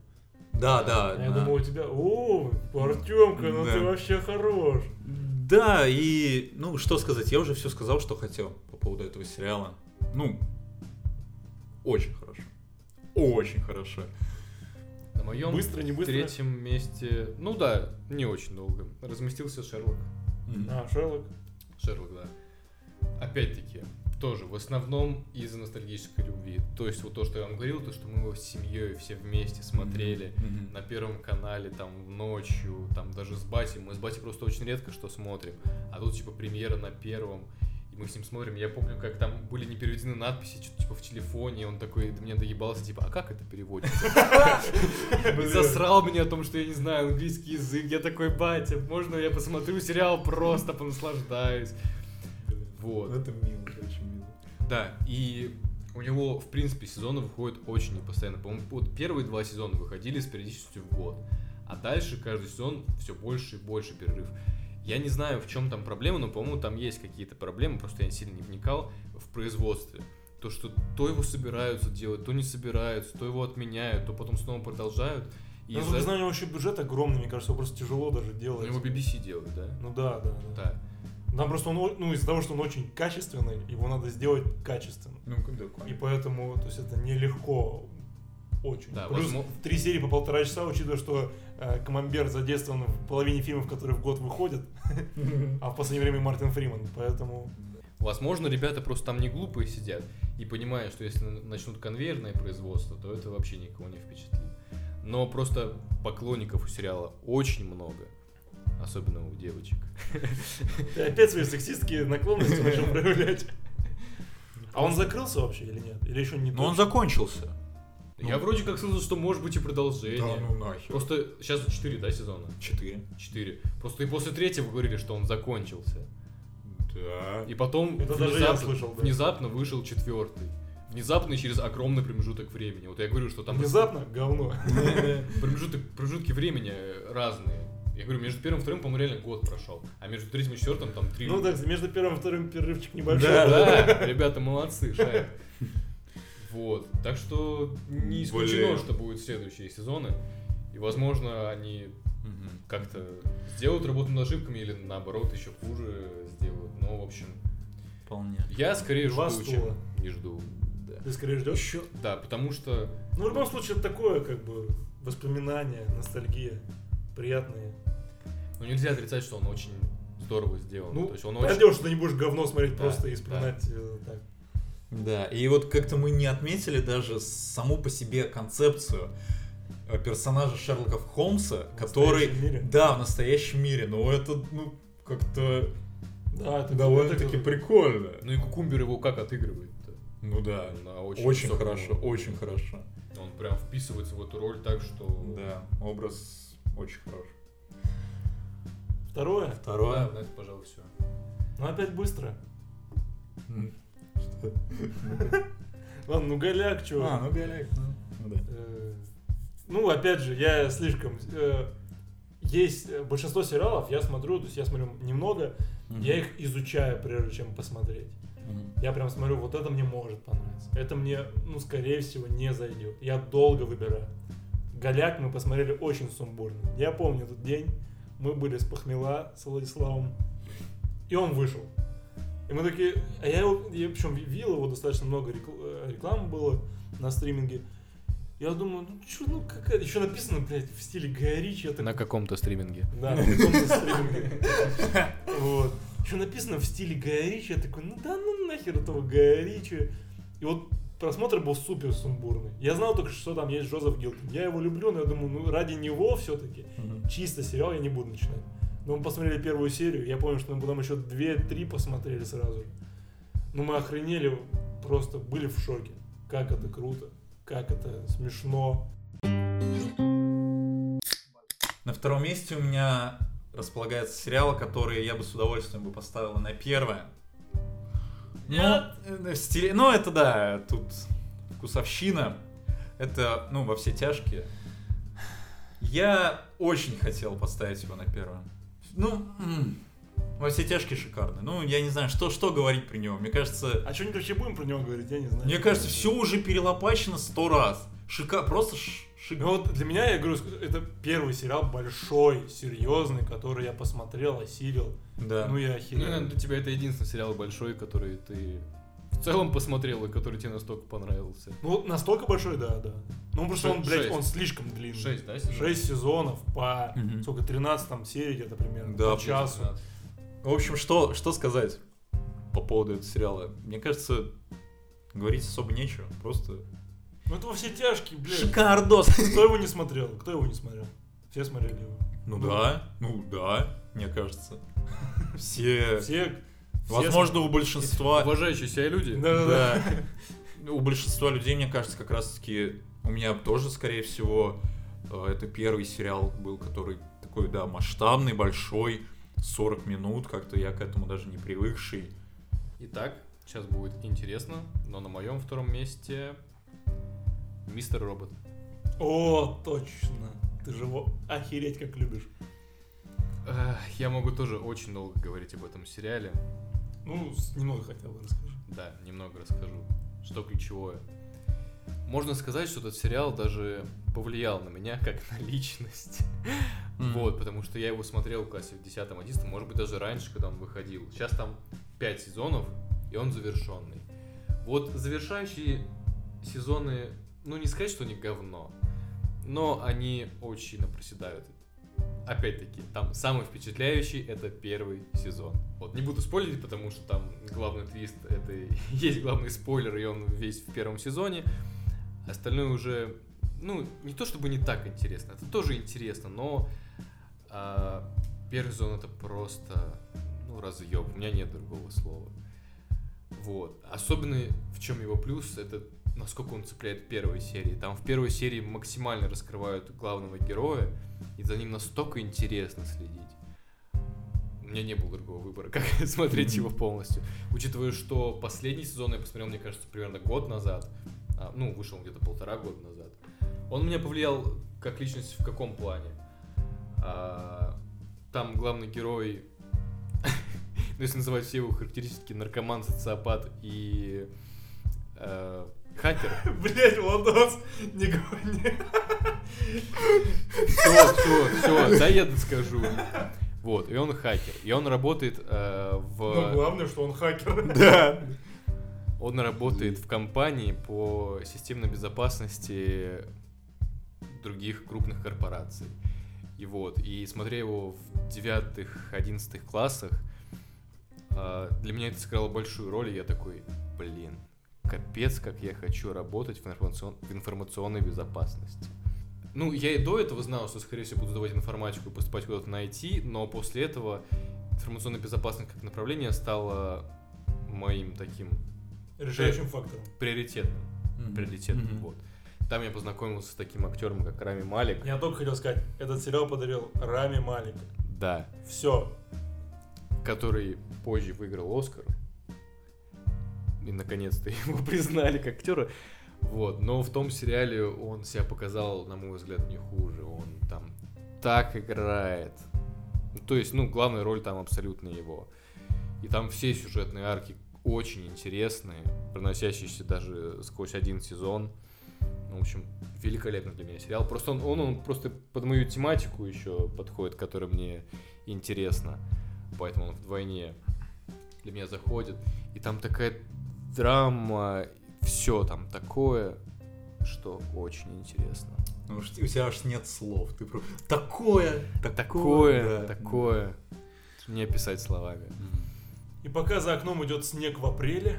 Да, да. А я думал, у тебя, о, Артемка, ну ты вообще хорош. Да, и, ну, что сказать, я уже все сказал, что хотел по поводу этого сериала. Ну, очень хорошо. Очень хорошо. На моем Быстро, не быстро? третьем месте, ну да, не очень долго, разместился Шерлок. А, Шерлок? Шерлок, да. Опять-таки, тоже в основном из-за ностальгической любви. То есть вот то, что я вам говорил, то, что мы его с семьей все вместе смотрели Мгм. на Первом канале, там, ночью, там, даже с батей. Мы с батей просто очень редко что смотрим. А тут, типа, премьера на Первом. И мы с ним смотрим, я помню, как там были не переведены надписи, что-то типа в телефоне, он такой до меня доебался, типа, а как это переводится? Засрал меня о том, что я не знаю английский язык. Я такой, батя, можно я посмотрю сериал, просто понаслаждаюсь. Вот. Это мило, очень мило. Да, и у него, в принципе, сезоны выходят очень непостоянно. По-моему, вот первые два сезона выходили с периодичностью в год. А дальше каждый сезон все больше и больше перерыв. Я не знаю, в чем там проблема, но, по-моему, там есть какие-то проблемы, просто я сильно не вникал в производстве. То, что то его собираются делать, то не собираются, то его отменяют, то потом снова продолжают. И Ну, из-за- без знания вообще бюджет огромный, мне кажется, его просто тяжело даже У делать. него BBC делают, да? Ну да, да, да. Да. Там просто он, ну, из-за того, что он очень качественный, его надо сделать качественно. Ну, да, И поэтому, то есть это нелегко очень. Да, Плюс возможно- три серии по полтора часа, учитывая, что Камамбер задействован в половине фильмов, которые в год выходят, а в последнее время Мартин Фриман, поэтому... Возможно, ребята просто там не глупые сидят и понимают, что если начнут конвейерное производство, то это вообще никого не впечатлит. Но просто поклонников у сериала очень много. Особенно у девочек. Ты опять свои сексистские наклонности начал проявлять. А он закрылся вообще или нет? Или еще не Но он точно? Закончился. Я вроде как слышал, что может быть и продолжение. Да, ну нахер. Просто сейчас 4, да, сезона? Четыре. 4. Просто и после третьего говорили, что он закончился. Да. И потом Это даже я внезапно, слышал, да. внезапно вышел четвертый. Внезапно и через огромный промежуток времени. Вот я говорю, что там Внезапно говно. промежуток, промежутки времени разные. Я говорю, между первым и вторым, по-моему, реально год прошел. А между третьим и четвертым там три. Ну так, между первым и вторым перерывчик небольшой. Да, да, ребята молодцы, шарят. Вот. Так что не исключено, Блин. что будут следующие сезоны. И, возможно, они Мгм. как-то сделают работу над ошибками или наоборот еще хуже сделают. Ну, в общем, Вполне. я скорее Два жду, стула. чем не жду. Да. Ты скорее ждешь? Еще. Да, потому что Ну, в любом случае, это такое, как бы, воспоминание, ностальгия, приятные. ну, нельзя отрицать, что он очень здорово сделан. Ну, То есть он очень... пойдешь, ты не будешь говно смотреть Да, просто и да. вспоминать э, так. Да, и вот как-то мы не отметили даже саму по себе концепцию э, персонажа Шерлока Холмса, В который... мире. Да, в настоящем мире, но это, ну, как-то Да, это довольно-таки это- прикольно. Ну и Кукумбер его как отыгрывает-то? Ну да, На очень, очень высоком хорошо, очень хорошо. Он прям вписывается в эту роль так, что... Да, образ очень хороший. Второе. Да, Второе. на это, пожалуй, все. Ну, опять быстро. Ладно, ну голяк, чё. А, ну Галяк, ну, ну да. Э, Ну, опять же, я слишком... э, Есть большинство сериалов, я смотрю, то есть я смотрю немного, я их изучаю, прежде чем посмотреть. Я прям смотрю, вот это мне может понравиться. Это мне, ну, скорее всего, не зайдет. Я долго выбираю. Голяк мы посмотрели очень сумбурно. Я помню этот день. Мы были с Похмела, с Владиславом. И он вышел. И мы такие... А я его... Я причем видел его достаточно много э, рекламы было на стриминге. Я думаю, ну что, ну какая Еще написано, блядь, в стиле Гая Ричи. Так На каком-то стриминге. да, на каком-то стриминге. Вот. Еще написано в стиле Гая Ричи. Я такой, ну да ну нахер этого Гая Ричи. И вот просмотр был супер сумбурный. Я знал только, что там есть Джозеф Гилтон. Я его люблю, но я думаю, ну ради него все-таки чисто сериал я не буду начинать. Но мы посмотрели первую серию. Я помню, что мы потом еще две-три посмотрели сразу же. Ну мы охренели, просто были в шоке. Как это круто, как это смешно. На втором месте у меня располагается сериал, который я бы с удовольствием бы поставил на первое. Нет. Ну, э, в стиле- ну, это да, тут вкусовщина. Это, ну, во все тяжкие. Я очень хотел поставить его на первое. Ну, во все тяжкие шикарный. Ну, я не знаю, что, что говорить про него. Мне кажется, А что-нибудь вообще будем про него говорить, я не знаю. мне кажется, все уже перелопачено сто раз. Шика, просто ш- шик- Ну вот для меня, я говорю, это первый сериал большой, серьезный, который я посмотрел, осилил. Да. Ну я Ну, охерел. наверное, для тебя это единственный сериал большой, который ты в целом посмотрел и который тебе настолько понравился. Ну настолько большой, да, да. Ну просто он, Шесть. блядь, он слишком длинный. Шесть, да, сезонов? Шесть сезонов по, Мгм. сколько, 13 там серий где-то примерно, Да, по часу. В общем, что, что сказать по поводу этого сериала? Мне кажется, говорить особо нечего. Просто Ну это во все тяжкие, блядь. шикардос. Кто его не смотрел? Кто его не смотрел? Все смотрели его. Ну да, ну да, мне кажется. Все, все Возможно, у большинства... Уважающие себя люди. Да-да-да. У большинства людей, мне кажется, как раз-таки... У меня тоже, скорее всего, э, это первый сериал был, который такой, да, масштабный, большой, 40 минут, как-то я к этому даже не привыкший. Итак, сейчас будет интересно, но на моем втором месте Мистер Робот. О, точно. Ты же его охереть как любишь. Я могу тоже очень долго говорить об этом сериале. Ну, немного хотя бы расскажи. Да, немного расскажу. Что ключевое. Можно сказать, что этот сериал даже повлиял на меня как на личность. М. Вот, потому что я его смотрел в классе в 10-11, может быть, даже раньше, когда он выходил. Сейчас там 5 сезонов, и он завершенный. Вот завершающие сезоны, ну не сказать, что они говно, но они очень сильно проседают. Опять-таки, там самый впечатляющий это первый сезон. Вот, не буду спойлерить, потому что там главный твист, это есть главный спойлер, и он весь в первом сезоне. Остальное уже, ну, не то чтобы не так интересно, это тоже интересно, но а, первый сезон это просто, ну, разъеб, у меня нет другого слова. Вот. Особенно в чем его плюс, это насколько он цепляет в первой серии. Там в первой серии максимально раскрывают главного героя, и за ним настолько интересно следить. У меня не было другого выбора, как смотреть его полностью. Учитывая, что последний сезон я посмотрел, мне кажется, примерно год назад. А, ну, вышел где-то полтора года назад. Он меня повлиял как личность в каком плане? А, там главный герой, ну если называть все его характеристики, наркоман, социопат и э, хакер. Блять, Владос, не говори. Все, все, все, да я скажу. Вот, и он хакер. И он работает э, Ну, в... главное, что он хакер. Да. Он работает в компании по системной безопасности других крупных корпораций. И вот, и смотря его в девятых, одиннадцатых классах, а, для меня это сыграло большую роль, и я такой, блин, капец, как я хочу работать в, информацион- в информационной безопасности. Ну, я и до этого знал, что, скорее всего, буду сдавать информатику и поступать куда-то на IT, но после этого информационная безопасность как направление стало моим таким Решающим фактором. приоритетным. Приоритетным, Мгм. вот. Там я познакомился с таким актером, как Рами Малик. Я только хотел сказать, этот сериал подарил Рами Малик. Да. Все. Который позже выиграл Оскар. И наконец-то его признали как актера. Вот. Но в том сериале он себя показал, на мой взгляд, не хуже. Он там так играет. То есть, ну, главная роль там абсолютно его. И там все сюжетные арки очень интересные, проносящиеся даже сквозь один сезон. Ну, в общем, великолепный для меня сериал. Просто он, он, он просто под мою тематику еще подходит, которая мне интересна. Поэтому он вдвойне для меня заходит. И там такая драма, все там такое, что очень интересно. Ну, у тебя аж нет слов. Ты про... Такое, Такое, да. такое. Не описать словами. И пока за окном идет снег в апреле,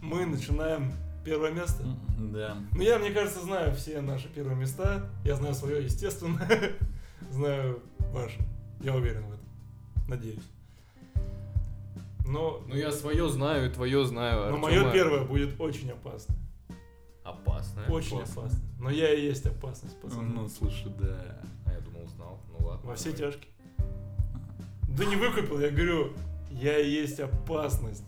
мы начинаем первое место. Да. Ну, я, мне кажется, знаю все наши первые места. Я знаю свое, естественно. знаю ваше. Я уверен в этом. Надеюсь. Но, Ну я свое знаю, и твое знаю. но Артёма- мое первое будет очень опасно. Опасное. Очень опасно. опасно. Но я и есть опасность, Ну, пацаны. ну, слушай, да. А я думал, знал. Ну ладно. Во все давай. тяжкие. Да не выкупил, я говорю, я и есть опасность.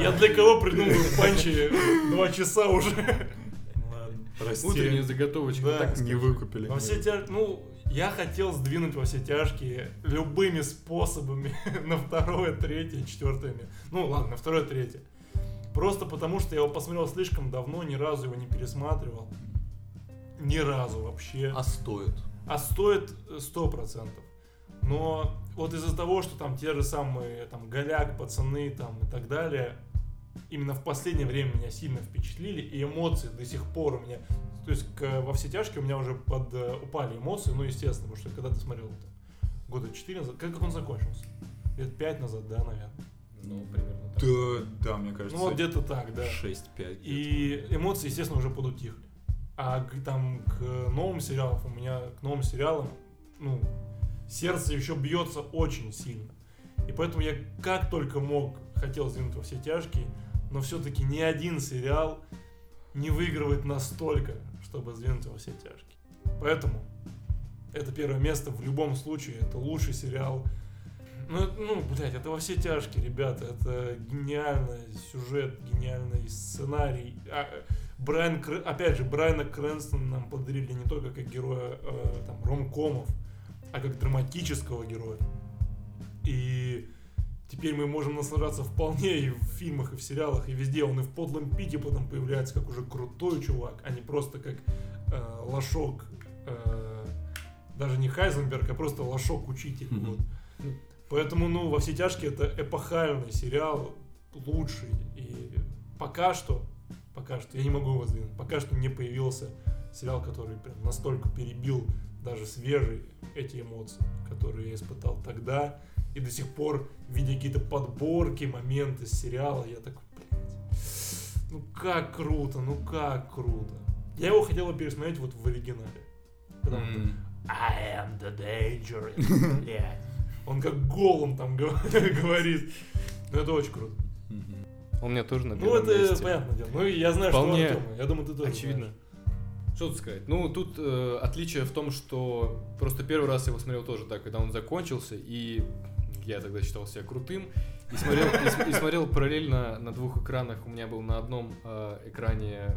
Я для кого придумываю панчи два часа уже? Ладно, прости. Утренняя заготовочка. Да. так Не выкупили. Во все тяжкие, ну, я хотел сдвинуть во все тяжкие любыми способами на второе, третье, четвертое. Ну ладно, на второе, третье. Просто потому, что я его посмотрел слишком давно, ни разу его не пересматривал. Ни разу вообще. А стоит? А стоит э, сто процентов. Но вот из-за того, что там те же самые там голяк, пацаны там и так далее, именно в последнее время меня сильно впечатлили, и эмоции до сих пор у меня, то есть к- во все тяжкие у меня уже под, э, упали эмоции, ну естественно, потому что когда ты смотрел там, года 4 назад, как, как он закончился? Лет 5 назад, да, наверное. Ну, примерно так. Да, да, мне кажется. Ну вот где-то так, да. 6-5. И эмоции, естественно, уже подутихли. А к, там к новым сериалам, у меня к новым сериалам, ну, сердце еще бьется очень сильно. И поэтому я как только мог хотел сдвинуть во все тяжкие, но все-таки ни один сериал не выигрывает настолько, чтобы сдвинуть во все тяжкие. Поэтому это первое место в любом случае, это лучший сериал. Ну, ну, блядь, это во все тяжкие, ребята. Это гениальный сюжет, гениальный сценарий. А, Брайан, опять же, Брайана Крэнстона нам подарили не только как героя э, там, ромкомов, а как драматического героя. И теперь мы можем наслаждаться вполне и в фильмах, и в сериалах, и везде. Он и в подлом пике потом появляется как уже крутой чувак, а не просто как э, лошок. э, даже не Хайзенберг, а просто лошок-учитель. Мгм. Вот. Поэтому, ну, во все тяжкие это эпохальный сериал, лучший. И пока что, пока что, я не могу его сдвинуть, пока что не появился сериал, который прям настолько перебил даже свежие эти эмоции, которые я испытал тогда. И до сих пор, видя какие-то подборки, моменты с сериала, я такой, блядь, ну как круто, ну как круто. Я его хотел бы пересмотреть вот в оригинале. Когда он М. I am the danger. Блядь. Он как голым там гов- говорит. Ну это очень круто. У меня тоже на Ну это месте. понятное дело. Ну я знаю, Вполне что Артема. Я думаю, ты тоже Очевидно. знаешь. Что тут сказать? Ну, тут э, отличие в том, что просто первый раз я его смотрел тоже так, когда он закончился, и я тогда считал себя крутым, и смотрел, и, и смотрел параллельно на двух экранах. У меня был на одном э, экране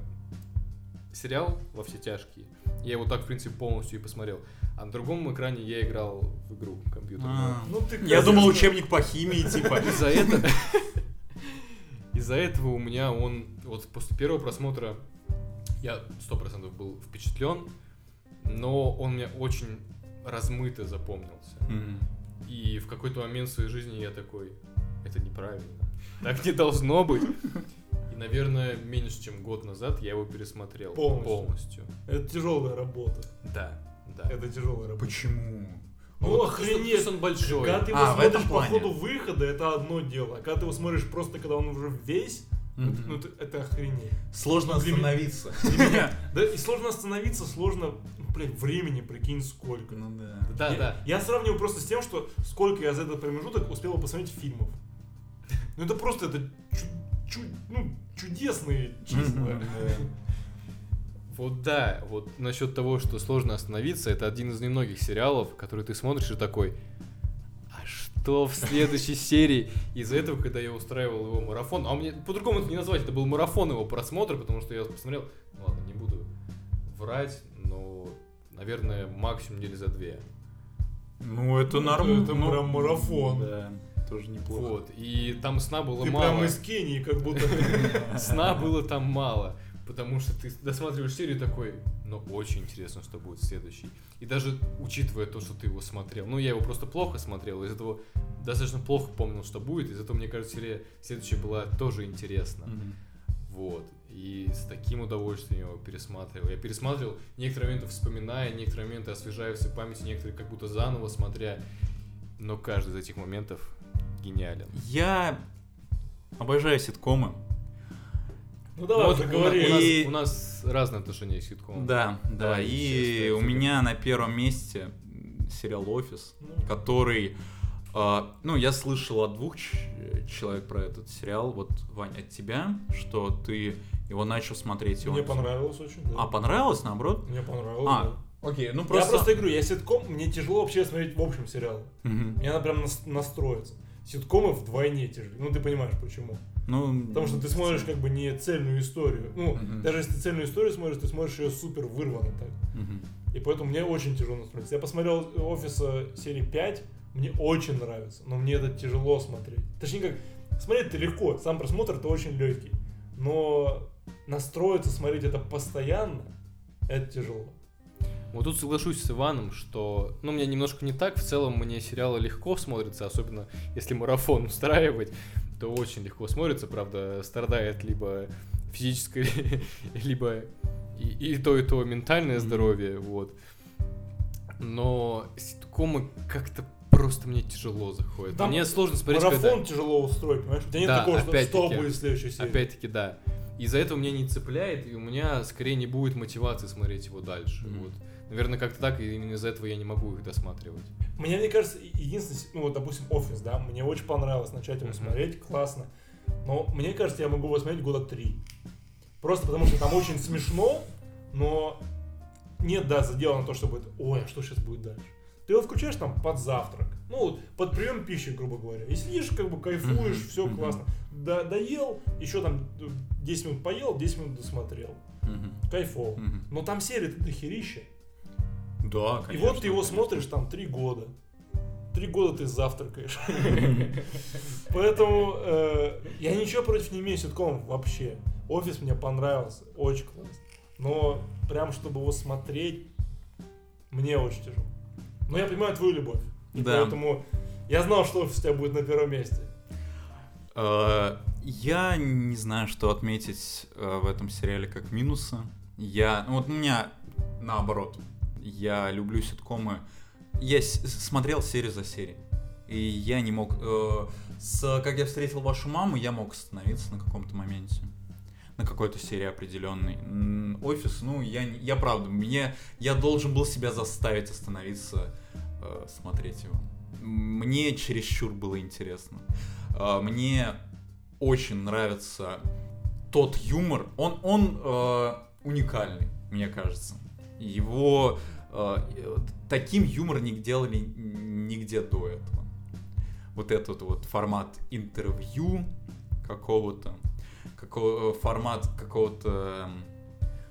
сериал «Во все тяжкие». Я его так, в принципе, полностью и посмотрел. А на другом экране я играл в игру компьютерную. А. Ну ты Я думал, учебник по химии, типа. Из-за этого... Из-за этого у меня он... Вот после первого просмотра я сто процентов был впечатлен, но он мне очень размыто запомнился. Мгм. И в какой-то момент в своей жизни я такой, это неправильно. Так не должно быть. И, наверное, меньше чем год назад я его пересмотрел Полностью. полностью. Это тяжелая работа. Да, да. Это тяжелая работа. Почему? Ну, Вот охренеть. он большой. Когда ты его А, в этом смотришь по ходу выхода, это одно дело. А когда ты его смотришь просто, когда он уже весь, Мгм. ну это, это охренеть. Сложно Для меня- остановиться. Для меня. Да, и сложно остановиться, сложно, ну, блядь, времени, прикинь, сколько. Ну да. Да, я, да. Я сравниваю просто с тем, что сколько я за этот промежуток успел посмотреть фильмов. Ну это просто это чу- чу- ну, чудесные числа. Вот да, вот насчет того, что сложно остановиться, это один из немногих сериалов, который ты смотришь и такой, что в следующей серии? Из-за этого, когда я устраивал его марафон, а мне по-другому это не назвать, это был марафон его просмотра, потому что я посмотрел, ну ладно, не буду врать, но, наверное, максимум недели за две. Ну это Ну, нормально. это прям марафон. Да, тоже неплохо. Вот, и там сна было Ты мало. прям из Кении как будто. Сна было там мало, потому что ты досматриваешь серию такой, ну очень интересно, что будет следующий. И даже учитывая то, что ты его смотрел, ну я его просто плохо смотрел, из этого достаточно плохо помнил, что будет, из этого, мне кажется, серия следующая была тоже интересна. Мгм. Вот. И с таким удовольствием его пересматривал. Я пересматривал некоторые моменты, вспоминая, некоторые моменты освежая все памяти, некоторые как будто заново смотря. Но каждый из этих моментов гениален. Я обожаю ситкомы. Ну давай, Вот говори. у И- у нас разные отношения к ситкомам. Да, да. Давай, И у меня на первом месте сериал Офис, Ну, который. а, ну, я слышал от двух ч- человек про этот сериал. Вот, Вань, от тебя, что ты его начал смотреть. и Мне он- понравилось очень, да. А, понравилось, наоборот? Мне понравилось, А, да. окей, ну Я просто... просто говорю, я ситком, мне тяжело вообще смотреть в общем сериал. Мгм. Мне надо прям нас- настроиться. Ситкомы вдвойне тяжелее. Ну, ты понимаешь, почему. Ну, Потому что ты смотришь как бы не цельную историю. Ну, Мгм. даже если ты цельную историю смотришь, ты смотришь ее супер вырвано так. Мгм. И поэтому мне очень тяжело настроиться. Я посмотрел офиса серии 5, мне очень нравится, но мне это тяжело смотреть. Точнее как, смотреть-то легко, сам просмотр это очень легкий. Но настроиться, смотреть это постоянно, это тяжело. Вот тут соглашусь с Иваном, что, ну, у меня немножко не так. В целом мне сериалы легко смотрятся, особенно если марафон устраивать, то очень легко смотрится. Правда, страдает либо физическое, либо и, и то, и то ментальное здоровье, вот. Но ситкомы как-то просто мне тяжело заходят. Там мне сложно смотреть, Марафон когда... тяжело устроить, понимаешь? У тебя нет Да, такого, что что будет в следующей серии. Опять-таки, да. из-за этого меня не цепляет, и у меня скорее не будет мотивации смотреть его дальше. Мгм. Вот. Наверное, как-то так, и именно из-за этого я не могу их досматривать. Мне, мне кажется, единственное, ну вот, допустим, офис, да, мне очень понравилось начать его смотреть, классно. Но мне кажется, я могу его смотреть года три. Просто потому что там очень смешно, но нет, да, задела на то, чтобы, ой, а что сейчас будет дальше? Ты его включаешь там под завтрак, ну, под прием пищи, грубо говоря. И сидишь, как бы кайфуешь, все классно. Да, доел, еще там э, 10 минут поел, 10 минут досмотрел. Мгм. Кайфово. Но там серии-то дохерища. Да, И конечно. вот ты его конечно. смотришь там три года. Три года ты завтракаешь. Поэтому э, я ничего против не имею с ситкомом вообще. Офис мне понравился, очень классно. Но прям чтобы его смотреть, мне очень тяжело. Но я понимаю твою любовь. И Да. Поэтому я знал, что офис у тебя будет на первом месте. Э, Я не знаю, что отметить э, в этом сериале как минусы. Я, ну вот у меня наоборот. Я люблю ситкомы. Я смотрел серию за серией. И я не мог... э, с «Как я встретил вашу маму» я мог остановиться на каком-то моменте. На какой-то серии определенной. Офис, ну, я, я правда, мне... Я должен был себя заставить остановиться, э, смотреть его. Мне чересчур было интересно. А, Мне очень нравится тот юмор. Он, он э, уникальный, мне кажется. Его э, э, таким юмор не делали нигде до этого. Вот этот вот формат интервью какого-то, какого, формат какого-то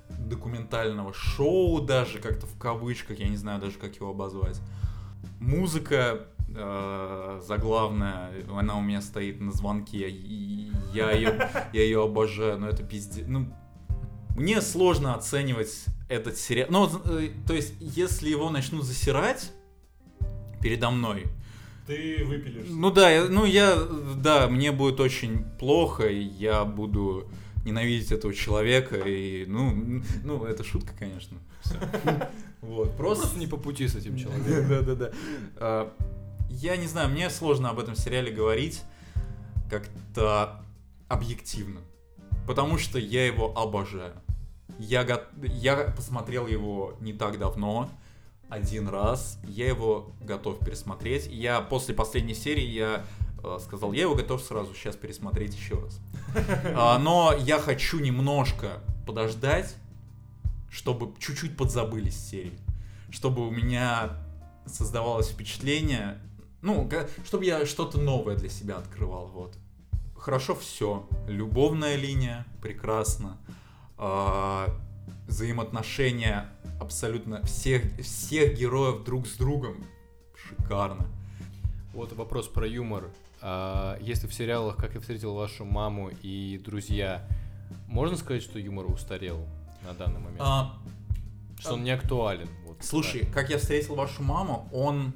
эм, документального шоу даже как-то в кавычках, я не знаю даже как его обозвать. Музыка э, заглавная, она у меня стоит на звонке, и я ее, я ее обожаю, но это пиздец. Ну, мне сложно оценивать этот сериал. Ну, э, то есть, если его начнут засирать передо мной, Ты выпилишь. ну да, я- ну я, да, мне будет очень плохо, и я буду ненавидеть этого человека, и, ну, ну, это шутка, конечно. Вот, Просто, просто... не по пути с этим человеком. Да-да-да. А, Я не знаю, мне сложно об этом сериале говорить как-то объективно, потому что я его обожаю. Я, го- я посмотрел его не так давно, один раз. Я его готов пересмотреть. Я после последней серии я э, сказал, я его готов сразу сейчас пересмотреть еще раз. А, но я хочу немножко подождать, чтобы чуть-чуть подзабылись серии. Чтобы у меня создавалось впечатление, ну, чтобы я что-то новое для себя открывал, вот. Хорошо все. Любовная линия, прекрасно. А, взаимоотношения абсолютно всех, всех героев друг с другом. Шикарно. Вот вопрос про юмор. А, если в сериалах «Как я встретил вашу маму» и «Друзья», можно сказать, что юмор устарел на данный момент? А, что он не актуален? Вот, Слушай, как я встретил вашу маму, он,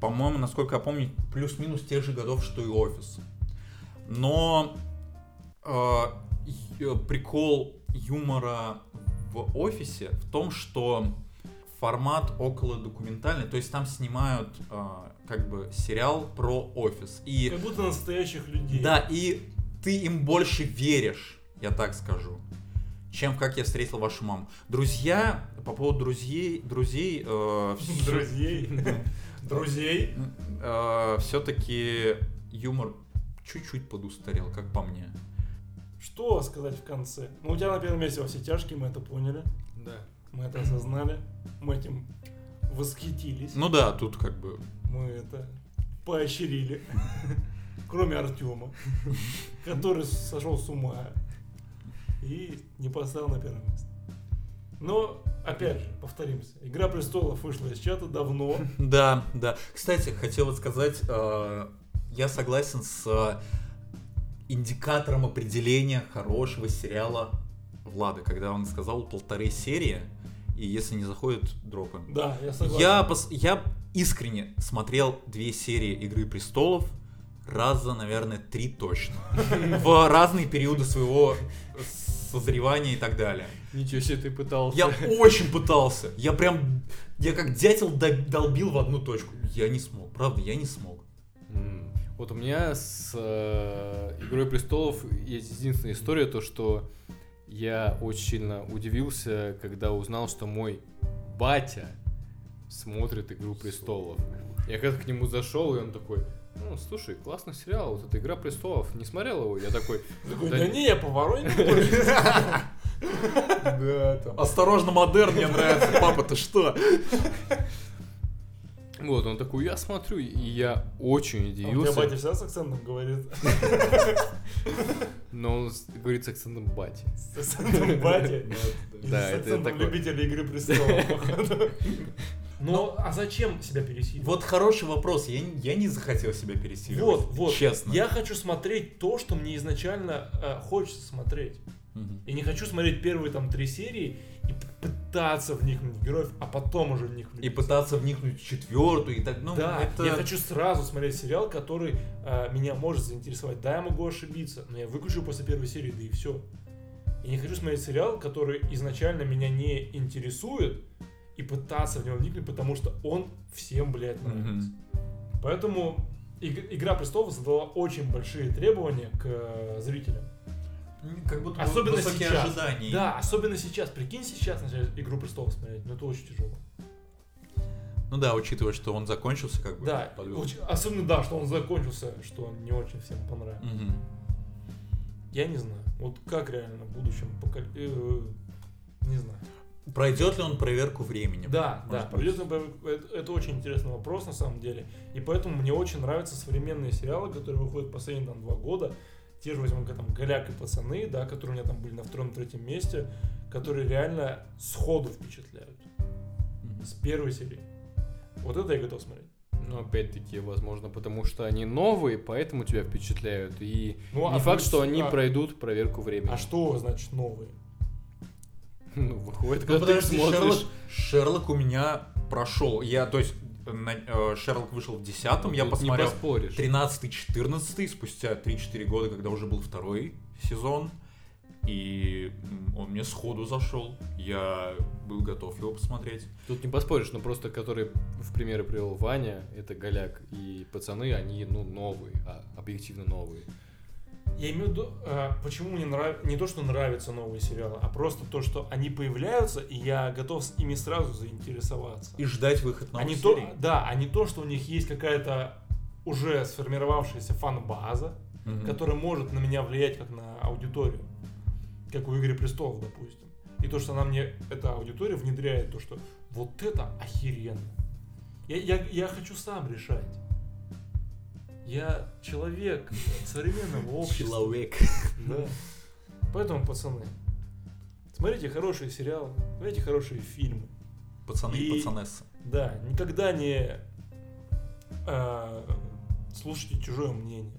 по-моему, насколько я помню, плюс-минус тех же годов, что и офис. Но э, й- прикол юмора в офисе в том, что формат около документальный, то есть там снимают э, как бы сериал про офис. И Как будто настоящих людей. да, и ты им больше веришь, я так скажу, чем как я встретил вашу маму. Друзья, по поводу друзей, друзей, э, Друзей. Друзей. все-таки юмор чуть-чуть подустарел, как по мне. Что сказать в конце? Ну, у тебя на первом месте во все тяжкие, мы это поняли. Да. Мы это осознали. Мы этим восхитились. Ну да, тут как бы Мы это поощрили. Кроме Артема, который сошел с ума и не поставил на первое место. Но, опять же, повторимся, Игра престолов вышла из чата давно. Да, да. Кстати, хотел сказать, э, я согласен с индикатором определения хорошего сериала Влада, когда он сказал полторы серии, и если не заходит, дропаем. Да, я согласен. Я, пос- я искренне смотрел две серии Игры престолов раза, наверное, три точно. В разные периоды своего созревания и так далее. Ничего себе ты пытался. Я очень пытался. Я прям, я как дятел до- долбил в одну точку. Я не смог, правда, я не смог. Вот у меня с э, Игрой престолов есть единственная история, то что я очень сильно удивился, когда узнал, что мой батя смотрит Игру престолов. Я когда к нему зашел, и он такой, ну, слушай, классный сериал, вот эта Игра престолов, не смотрел его? Я такой, Такой, Да не- я буду». да, там. Осторожно, модерн мне нравится. Папа, ты что? Вот, он такой, я смотрю, и я очень А У тебя удивился. батя всегда с акцентом говорит. Но он говорит с акцентом бати. С акцентом батя. Или Да, с это акцентом такое. любителя Игры престолов, походу. Ну, а зачем себя пересиливать? Вот хороший вопрос. Я, не- я не захотел себя пересиливать. Вот, вот. Честно. Я хочу смотреть то, что мне изначально э, хочется смотреть. Я не хочу смотреть первые там три серии и пытаться вникнуть в героев, а потом уже в них И пытаться вникнуть в четвертую и так. Ну, да, это... я хочу сразу смотреть сериал, который э, меня может заинтересовать. Да, я могу ошибиться, но я выключу после первой серии, да и все. Я не хочу смотреть сериал, который изначально меня не интересует, и пытаться в него вникнуть, потому что он всем, блядь, нравится. Поэтому Иг- Игра престолов задала очень большие требования к э, зрителям. Как будто бы Особенно высокие сейчас. ожидания. Да, особенно сейчас. Прикинь, сейчас начать Игру престолов смотреть, но это очень тяжело. Ну да, учитывая, что он закончился, как бы. Да, очень- особенно да, что он закончился, что он не очень всем понравился. Мгм. Я не знаю. Вот как реально в будущем покол- э, не знаю. Пройдет ли он проверку времени? Да, Может да. придёт на пов- Это, это очень интересный вопрос на самом деле. И поэтому мне очень нравятся современные сериалы, которые выходят последние там два года. Те же возьмем там Голяк и пацаны, да, которые у меня там были на втором-третьем месте, которые реально сходу впечатляют. С первой серии. Вот это я готов смотреть. Но опять-таки, возможно, потому что они новые, поэтому тебя впечатляют. И Ну, не а факт, что они а- пройдут проверку времени. А что значит новые? Ну, выходит, Ну, когда ты смотришь. Шерлок, Шерлок у меня прошел. Я, то есть, Шерлок вышел в десятом, я Тут посмотрел Не поспоришь. 13-14, спустя 3-4 года, когда уже был второй сезон. И он мне сходу зашел. Я был готов его посмотреть. Тут не поспоришь, но просто которые в примеры привел Ваня, это Голяк и пацаны, они, ну, новые, а объективно новые. Я имею в виду, э, почему мне нравится, не то, что нравятся новые сериалы, а просто то, что они появляются, и я готов с ими сразу заинтересоваться. И ждать выход новой не серии. то, да, а не то, что у них есть какая-то уже сформировавшаяся фан-база, Мгм. которая может на меня влиять как на аудиторию. Как у Игры престолов, допустим. И то, что она мне, эта аудитория внедряет то, что вот это охеренно. Я, я, я хочу сам решать. Я человек современного общества. Человек. Да. Поэтому, пацаны, смотрите хорошие сериалы, смотрите хорошие фильмы. Пацаны и И- пацанессы. Да, никогда не э, слушайте чужое мнение.